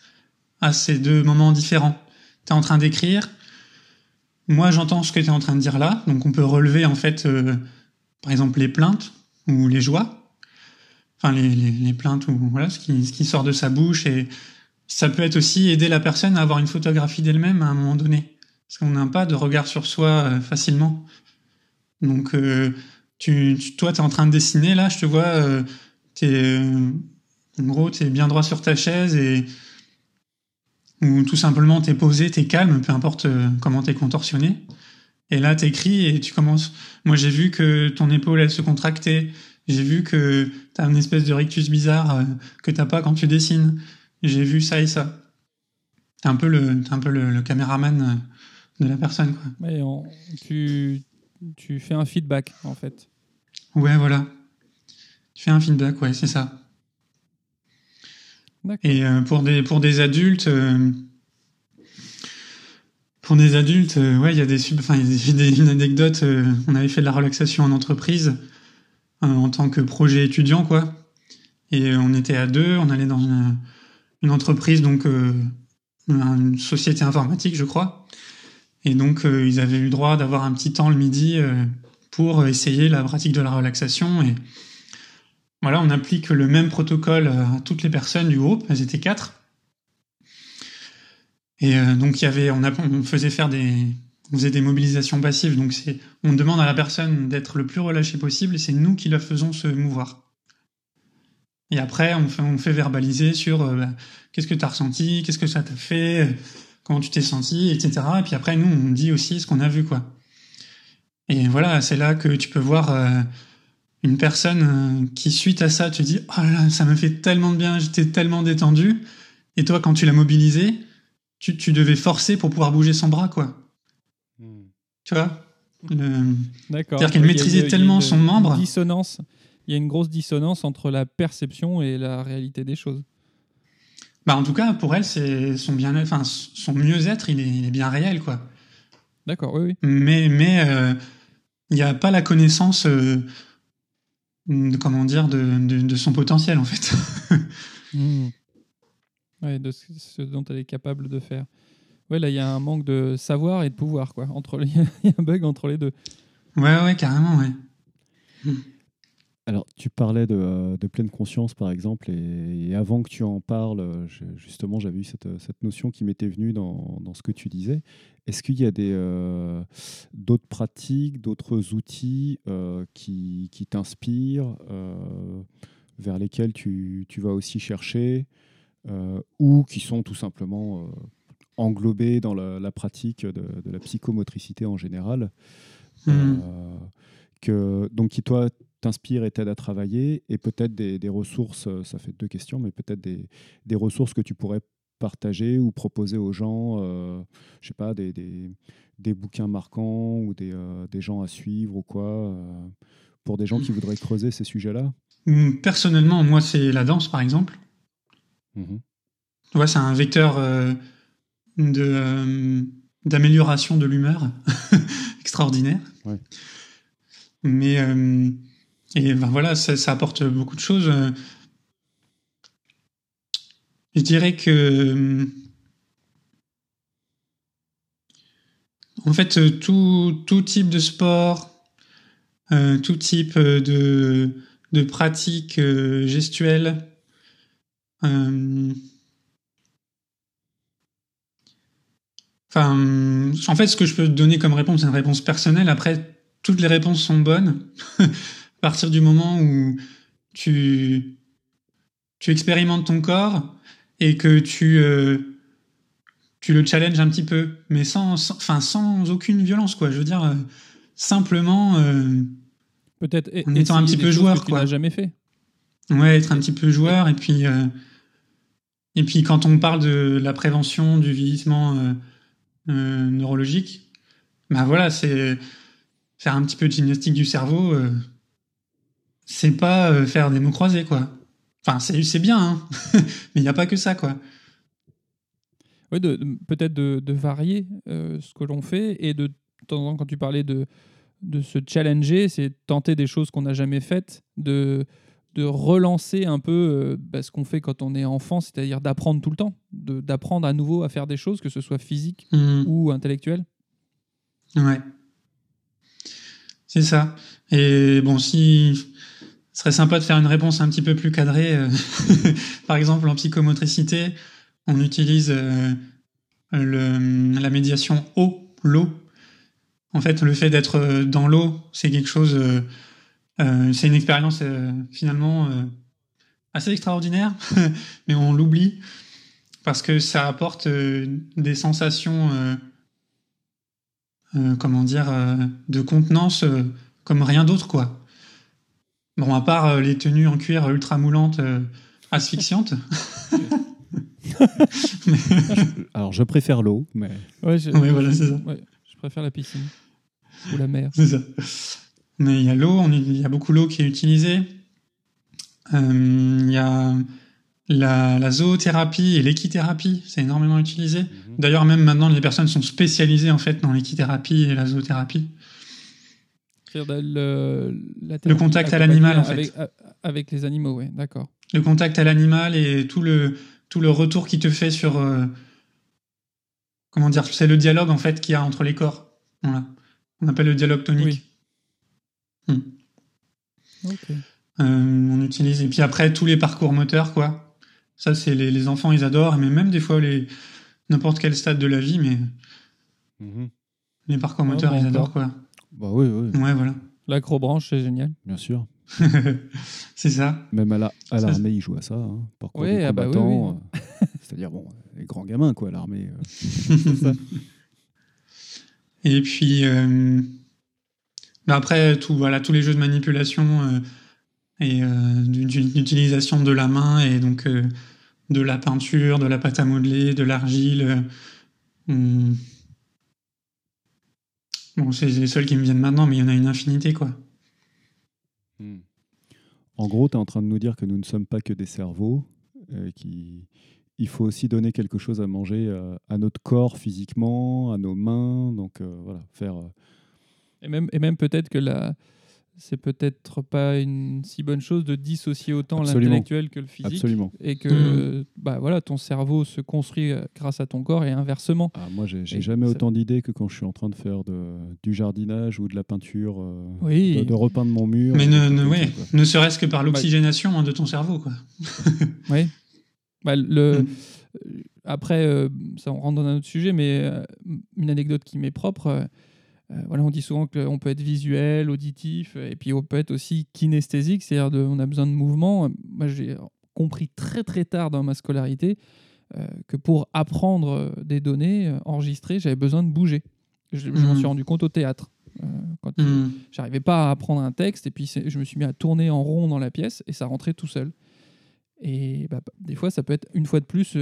à ces deux moments différents. Tu es en train d'écrire. Moi, j'entends ce que tu es en train de dire là. Donc, on peut relever, en fait, par exemple, les plaintes ou les joies. Les, plaintes ou voilà, ce qui, sort de sa bouche et ça peut être aussi aider la personne à avoir une photographie d'elle-même à un moment donné. Parce qu'on n'a pas de regard sur soi euh, facilement. Donc, euh, tu, tu- toi, tu es en train de dessiner, là, je te vois, euh, t'es, euh, en gros, tu es bien droit sur ta chaise et. Ou tout simplement, tu es posé, tu es calme, peu importe comment tu es contorsionné. Et là, tu écris et tu commences. Moi, j'ai vu que ton épaule, elle se contractait. J'ai vu que tu as une espèce de rictus bizarre euh, que t'as pas quand tu dessines j'ai vu ça et ça. T'es un peu le, t'es un peu le, le caméraman euh, de la personne, quoi. On- tu, tu fais un feedback, en fait. Ouais, voilà. Tu fais un feedback, ouais, c'est ça. Et euh, pour des pour des adultes, euh, pour des adultes, euh, ouais, il y a des sub, enfin, il y a des, une anecdote. euh, on avait fait de la relaxation en entreprise en tant que projet étudiant, quoi. Et euh, on était à deux, on allait dans une, entreprise, donc euh, une société informatique, je crois. Et donc euh, ils avaient eu droit d'avoir un petit temps le midi euh, pour essayer la pratique de la relaxation et voilà, on applique le même protocole à toutes les personnes du groupe. Elles étaient quatre. Et euh, donc il y avait, on faisait faire des, on faisait des mobilisations passives. Donc c'est, on demande à la personne d'être le plus relâchée possible et c'est nous qui la faisons se mouvoir. Et après, on fait, on fait verbaliser sur euh, bah, qu'est-ce que tu as ressenti, qu'est-ce que ça t'a fait, euh, comment tu t'es senti, etc. Et puis après, nous, on dit aussi ce qu'on a vu, quoi. Et voilà, c'est là que tu peux voir euh, une personne qui, suite à ça, te dit Oh là, ça me fait tellement de bien, j'étais tellement détendu. Et toi, quand tu l'as mobilisé, tu, tu devais forcer pour pouvoir bouger son bras, quoi. Tu vois Le- D'accord. C'est-à-dire qu'elle maîtrisait tellement son membre. Dissonance. Il y a une grosse dissonance entre la perception et la réalité des choses. Bah, en tout cas, pour elle, c'est son bien, enfin, son mieux-être, il est, il est bien réel, quoi. D'accord, oui, oui. Mais, mais euh, il n'y a pas la connaissance, euh, de, comment dire, de, de, de son potentiel, en fait. Hmm. Ouais, de ce, ce dont elle est capable de faire. Ouais, là, il y a un manque de savoir et de pouvoir, quoi. Entre les... Il y a un bug entre les deux. ouais, ouais, carrément, ouais. Alors, tu parlais de, euh, de pleine conscience, par exemple, et, et avant que tu en parles, euh, je- justement, j'avais eu cette, cette notion qui m'était venue dans, dans ce que tu disais. Est-ce qu'il y a des, euh, d'autres pratiques, d'autres outils euh, qui, qui t'inspirent, euh, vers lesquels tu, tu vas aussi chercher, euh, ou qui sont tout simplement englobés dans la, la pratique de, de la psychomotricité en général Hmm. euh, que, donc qui toi t'inspire et t'aide à travailler et peut-être des, des ressources, euh, ça fait deux questions, mais peut-être des, des ressources que tu pourrais partager ou proposer aux gens, euh, je sais pas, des, des, des bouquins marquants ou des, euh, des gens à suivre ou quoi, pour des gens qui voudraient creuser ces sujets-là? Hum, Personnellement, moi, c'est la danse, par exemple. Tu vois, c'est un vecteur de, euh, d'amélioration de l'humeur extraordinaire. Ouais. Mais euh, et ben voilà, ça, ça apporte beaucoup de choses. Je dirais que en fait tout, tout type de sport, euh, tout type de, de pratiques gestuelles. Euh, Enfin, en fait, ce que je peux te donner comme réponse, c'est une réponse personnelle. Après, toutes les réponses sont bonnes. à partir du moment où tu, tu expérimentes ton corps et que tu, euh, tu le challenges un petit peu, mais sans, enfin, sans aucune violence, quoi. Je veux dire, euh, simplement. Euh, Peut-être en étant un petit peu joueur, quoi. jamais fait. Ouais, être un petit peu joueur et puis. et puis, quand on parle de la prévention du vieillissement euh, neurologique, ben voilà, c'est faire un petit peu de gymnastique du cerveau. Euh, c'est pas euh, faire des mots croisés, quoi. Enfin, c'est bien, hein mais il n'y a pas que ça, quoi. Oui, peut-être de, varier ce que l'on fait et de, de temps en temps, quand tu parlais de, de se challenger, c'est tenter des choses qu'on n'a jamais faites, de, de relancer un peu euh, bah, ce qu'on fait quand on est enfant, c'est-à-dire d'apprendre tout le temps, d'apprendre à nouveau à faire des choses, que ce soit physique mmh. ou intellectuel. Ouais. C'est ça. Et bon, si ce serait sympa de faire une réponse un petit peu plus cadrée, euh, par exemple en psychomotricité, on utilise euh, le, la médiation eau, l'eau. En fait, le fait d'être dans l'eau, c'est quelque chose euh, c'est une expérience euh, finalement euh, assez extraordinaire, mais on l'oublie parce que ça apporte des sensations, comment dire, de contenance comme rien d'autre, quoi. Bon, à part les tenues en cuir ultra moulantes, asphyxiantes. Alors, je préfère l'eau, mais. Ouais, je... voilà, c'est ça. je préfère la piscine ou la mer. C'est ça. Mais il y a l'eau, il y a beaucoup l'eau qui est utilisée. Euh, il y a la, la, zoothérapie et l'équithérapie, c'est énormément utilisé. Mhm. D'ailleurs, même maintenant, les personnes sont spécialisées en fait dans l'équithérapie et la zoothérapie. Le, le contact à l'animal, en fait. Avec, avec les animaux, oui, d'accord. Le contact à l'animal et tout le, tout le retour qui te fait sur. Euh, comment dire C'est le dialogue, en fait, qu'il y a entre les corps. Voilà. On appelle le dialogue tonique. Oui. Hmm. Euh, on utilise et puis après tous les parcours moteurs quoi. Ça c'est les, enfants ils adorent mais même des fois les n'importe quel stade de la vie mais mhm. les parcours moteurs ils adorent quoi. Bah oui oui. Ouais voilà. L'acrobranche c'est génial. Bien sûr. c'est ça. Même à à l'armée ils jouent à ça. Hein. Parcours oui, ah bah euh, C'est-à-dire bon les grands gamins quoi l'armée. Euh. Et puis mais après, tout, voilà, tous les jeux de manipulation euh, et euh, d'utilisation de la main et donc euh, de la peinture, de la pâte à modeler, de l'argile. Hmm. Bon, c'est les seuls qui me viennent maintenant, mais il y en a une infinité, quoi. Hmm. En gros, tu es en train de nous dire que nous ne sommes pas que des cerveaux, qui... il faut aussi donner quelque chose à manger à notre corps physiquement, à nos mains, donc voilà, faire et même, et même peut-être que la, c'est peut-être pas une si bonne chose de dissocier autant l'intellectuel que le physique. Absolument. Et que mm. bah, voilà, ton cerveau se construit euh, grâce à ton corps et inversement. Ah, moi, j'ai jamais autant d'idées que quand je suis en train de faire de, du jardinage ou de la peinture, euh, oui. de, repeindre mon mur. Mais ne, ne, ouais, ne serait-ce que par l'oxygénation hein, de ton cerveau. Quoi. oui. Bah, le, mm. Après, ça on rentre dans un autre sujet, mais une anecdote qui m'est propre euh, voilà, on dit souvent qu'on peut être visuel, auditif, et puis on peut être aussi kinesthésique, c'est-à-dire on a besoin de mouvement. Moi, j'ai compris très très tard dans ma scolarité euh, que pour apprendre euh, des données enregistrées, j'avais besoin de bouger. Je, m'en mmh. suis rendu compte au théâtre. quand mmh. j'arrivais pas à apprendre un texte, et puis je me suis mis à tourner en rond dans la pièce, et ça rentrait tout seul. Et bah, des fois, ça peut être une fois de plus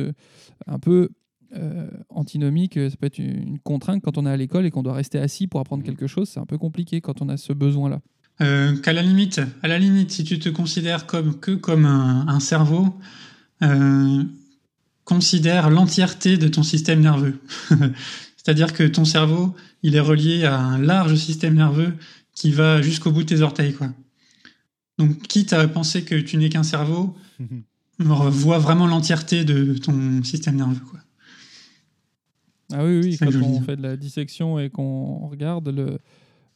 un peu euh, antinomique, ça peut être une contrainte quand on est à l'école et qu'on doit rester assis pour apprendre quelque chose. C'est un peu compliqué quand on a ce besoin-là. Euh, qu'à la limite, à la limite, si tu te considères comme que comme un, cerveau, euh, considère l'entièreté de ton système nerveux. C'est-à-dire que ton cerveau, il est relié à un large système nerveux qui va jusqu'au bout de tes orteils, quoi. Donc, quitte à penser que tu n'es qu'un cerveau, voit vraiment l'entièreté de ton système nerveux. Quoi. Ah oui, oui, quand on fait de la dissection et qu'on regarde le,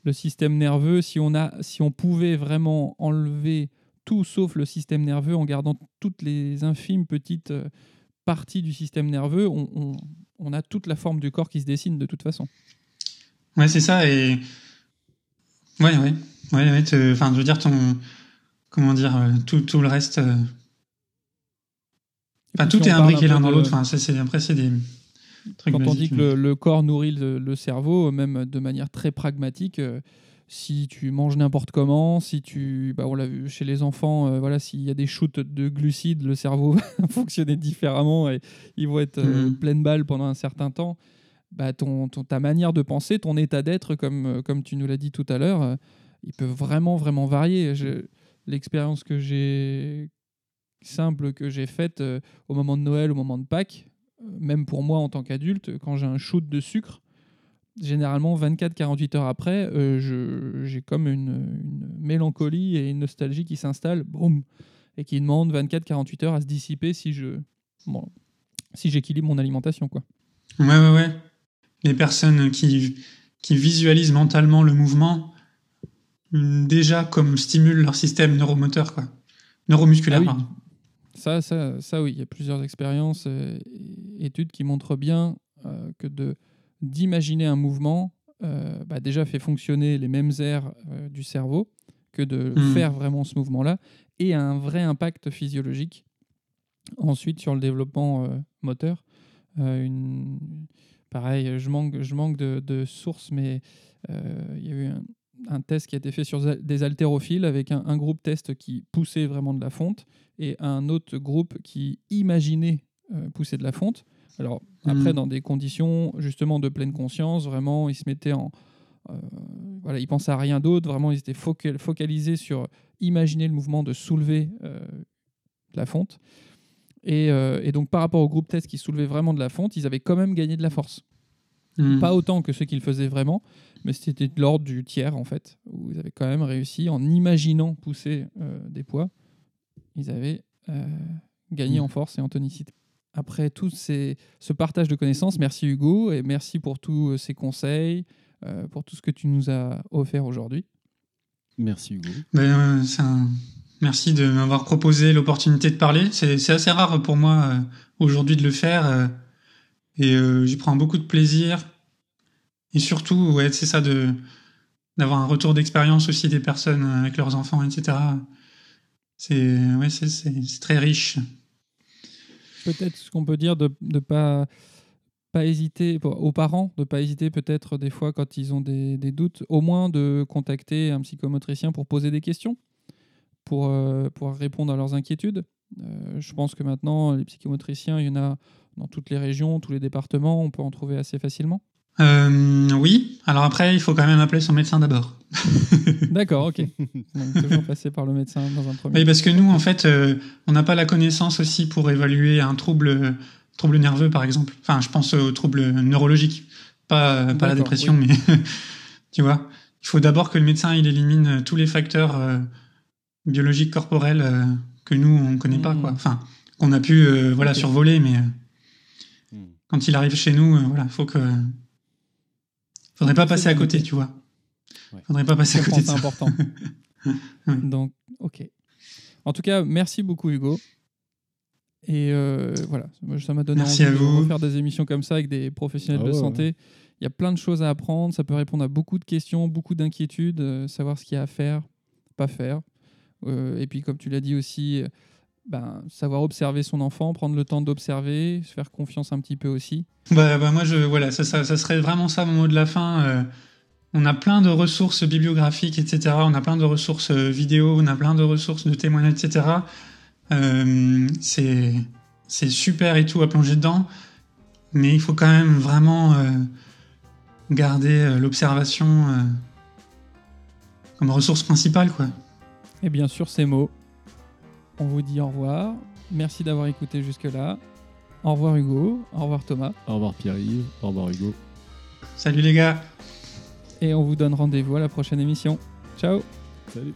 le système nerveux, si on, a, si on pouvait vraiment enlever tout sauf le système nerveux en gardant toutes les infimes petites euh, parties du système nerveux, on, on- on a toute la forme du corps qui se dessine de toute façon. Ouais, c'est ça. Et ouais, ouais, ouais, ouais. te- Enfin, je veux dire ton, comment dire, euh, tout, tout le reste. euh, Enfin, tout si est imbriqué un l'un dans de- l'autre. Enfin, c'est après c'est des Quand on dit que le, le corps nourrit le, le cerveau, même de manière très pragmatique, euh, si tu manges n'importe comment, si tu, bah, on l'a vu chez les enfants, euh, voilà, s'il y a des shoots de glucides, le cerveau va fonctionner différemment et ils vont être euh, Mhm. pleine balle pendant un certain temps. Bah, ton, ton- ta manière de penser, ton état d'être, comme, euh, comme tu nous l'as dit tout à l'heure, il peut vraiment, vraiment varier. L'expérience que j'ai simple que j'ai faite euh, au moment de Noël, au moment de Pâques, même pour moi en tant qu'adulte, quand j'ai un shoot de sucre, généralement 24-48 heures après, euh, j'ai comme une, une mélancolie et une nostalgie qui s'installe, boum, et qui demande 24-48 heures à se dissiper si je bon, si j'équilibre mon alimentation. Quoi. Ouais, ouais, ouais. Les personnes qui, qui visualisent mentalement le mouvement, déjà comme stimulent leur système neuromoteur, quoi. Neuromusculaire, Ah oui. Ça, ça, ça, oui, il y a plusieurs expériences euh, et études qui montrent bien euh, que de d'imaginer un mouvement, euh, bah, déjà fait fonctionner les mêmes aires euh, du cerveau que de Mhm. faire vraiment ce mouvement-là, et a un vrai impact physiologique. Ensuite, sur le développement moteur, une... pareil, je manque, je manque de, de sources, mais il y a eu un, un test qui a été fait sur des haltérophiles avec un, un groupe test qui poussait vraiment de la fonte et un autre groupe qui imaginait euh, pousser de la fonte. Alors après, Mhm. dans des conditions justement de pleine conscience, vraiment, ils se mettaient en... euh, voilà, ils pensaient à rien d'autre, vraiment, ils étaient focal- focalisés sur imaginer le mouvement de soulever euh, de la fonte. Et, et donc par rapport au groupe test qui soulevait vraiment de la fonte, ils avaient quand même gagné de la force. Mm. Pas autant que ceux qui le faisaient vraiment, mais c'était de l'ordre du tiers en fait, où ils avaient quand même réussi en imaginant pousser des poids, ils avaient euh, gagné Mm. en force et en tonicité. Après tout ces, ce partage de connaissances, merci Hugo et merci pour tous euh, ces conseils, euh, pour tout ce que tu nous as offert aujourd'hui. Merci Hugo. Ben, euh, un- Merci de m'avoir proposé l'opportunité de parler. C'est assez rare pour moi euh, aujourd'hui de le faire. euh, et euh, j'y prends beaucoup de plaisir. Et surtout, ouais, c'est ça de d'avoir un retour d'expérience aussi des personnes avec leurs enfants, etc. C'est ouais, très riche. Peut-être ce qu'on peut dire de ne pas, pas hésiter, aux parents, de ne pas hésiter peut-être des fois quand ils ont des, des doutes, au moins de contacter un psychomotricien pour poser des questions, pour, euh, pour répondre à leurs inquiétudes. Euh, je pense que maintenant, les psychomotriciens, il y en a dans toutes les régions, tous les départements, on peut en trouver assez facilement. Euh, oui. Alors après, il faut quand même appeler son médecin d'abord. D'accord, ok. Donc, toujours passer par le médecin dans un premier Oui, parce que nous, en fait, euh, on n'a pas la connaissance aussi pour évaluer un trouble, trouble nerveux, par exemple. Enfin, je pense aux troubles neurologiques, pas, pas la dépression, mais tu vois. Il faut d'abord que le médecin il élimine tous les facteurs euh, biologiques corporels euh, que nous on ne connaît pas, Mhm. quoi. Enfin, qu'on a pu euh, voilà survoler, mais euh, Hmm. quand il arrive chez nous, euh, voilà, faut que faudrait pas passer à côté, tu vois. Ouais. Faudrait pas passer à côté c'est important. Donc, ok. En tout cas, merci beaucoup Hugo. Et euh, voilà, ça m'a donné Merci envie à de refaire des émissions comme ça avec des professionnels Ah de ouais, santé. Il y a plein de choses à apprendre, ça peut répondre à beaucoup de questions, beaucoup d'inquiétudes, euh, savoir ce qu'il y a à faire, pas faire. Euh, et puis, comme tu l'as dit aussi, euh, ben, savoir observer son enfant, prendre le temps d'observer, se faire confiance un petit peu aussi. Bah, bah, moi, je, voilà, ça, ça, ça serait vraiment ça mon mot de la fin. euh, on a plein de ressources bibliographiques, etc. On a plein de ressources euh, vidéo, on a plein de ressources de témoignages, etc. Euh, c'est, c'est super et tout à plonger dedans, mais il faut quand même vraiment euh, garder l'observation comme ressource principale, quoi. Et bien sûr, ces mots. On vous dit au revoir. Merci d'avoir écouté jusque-là. Au revoir Hugo. Au revoir Thomas. Au revoir Pierre-Yves. Au revoir Hugo. Salut les gars! Et on vous donne rendez-vous à la prochaine émission. Ciao Salut.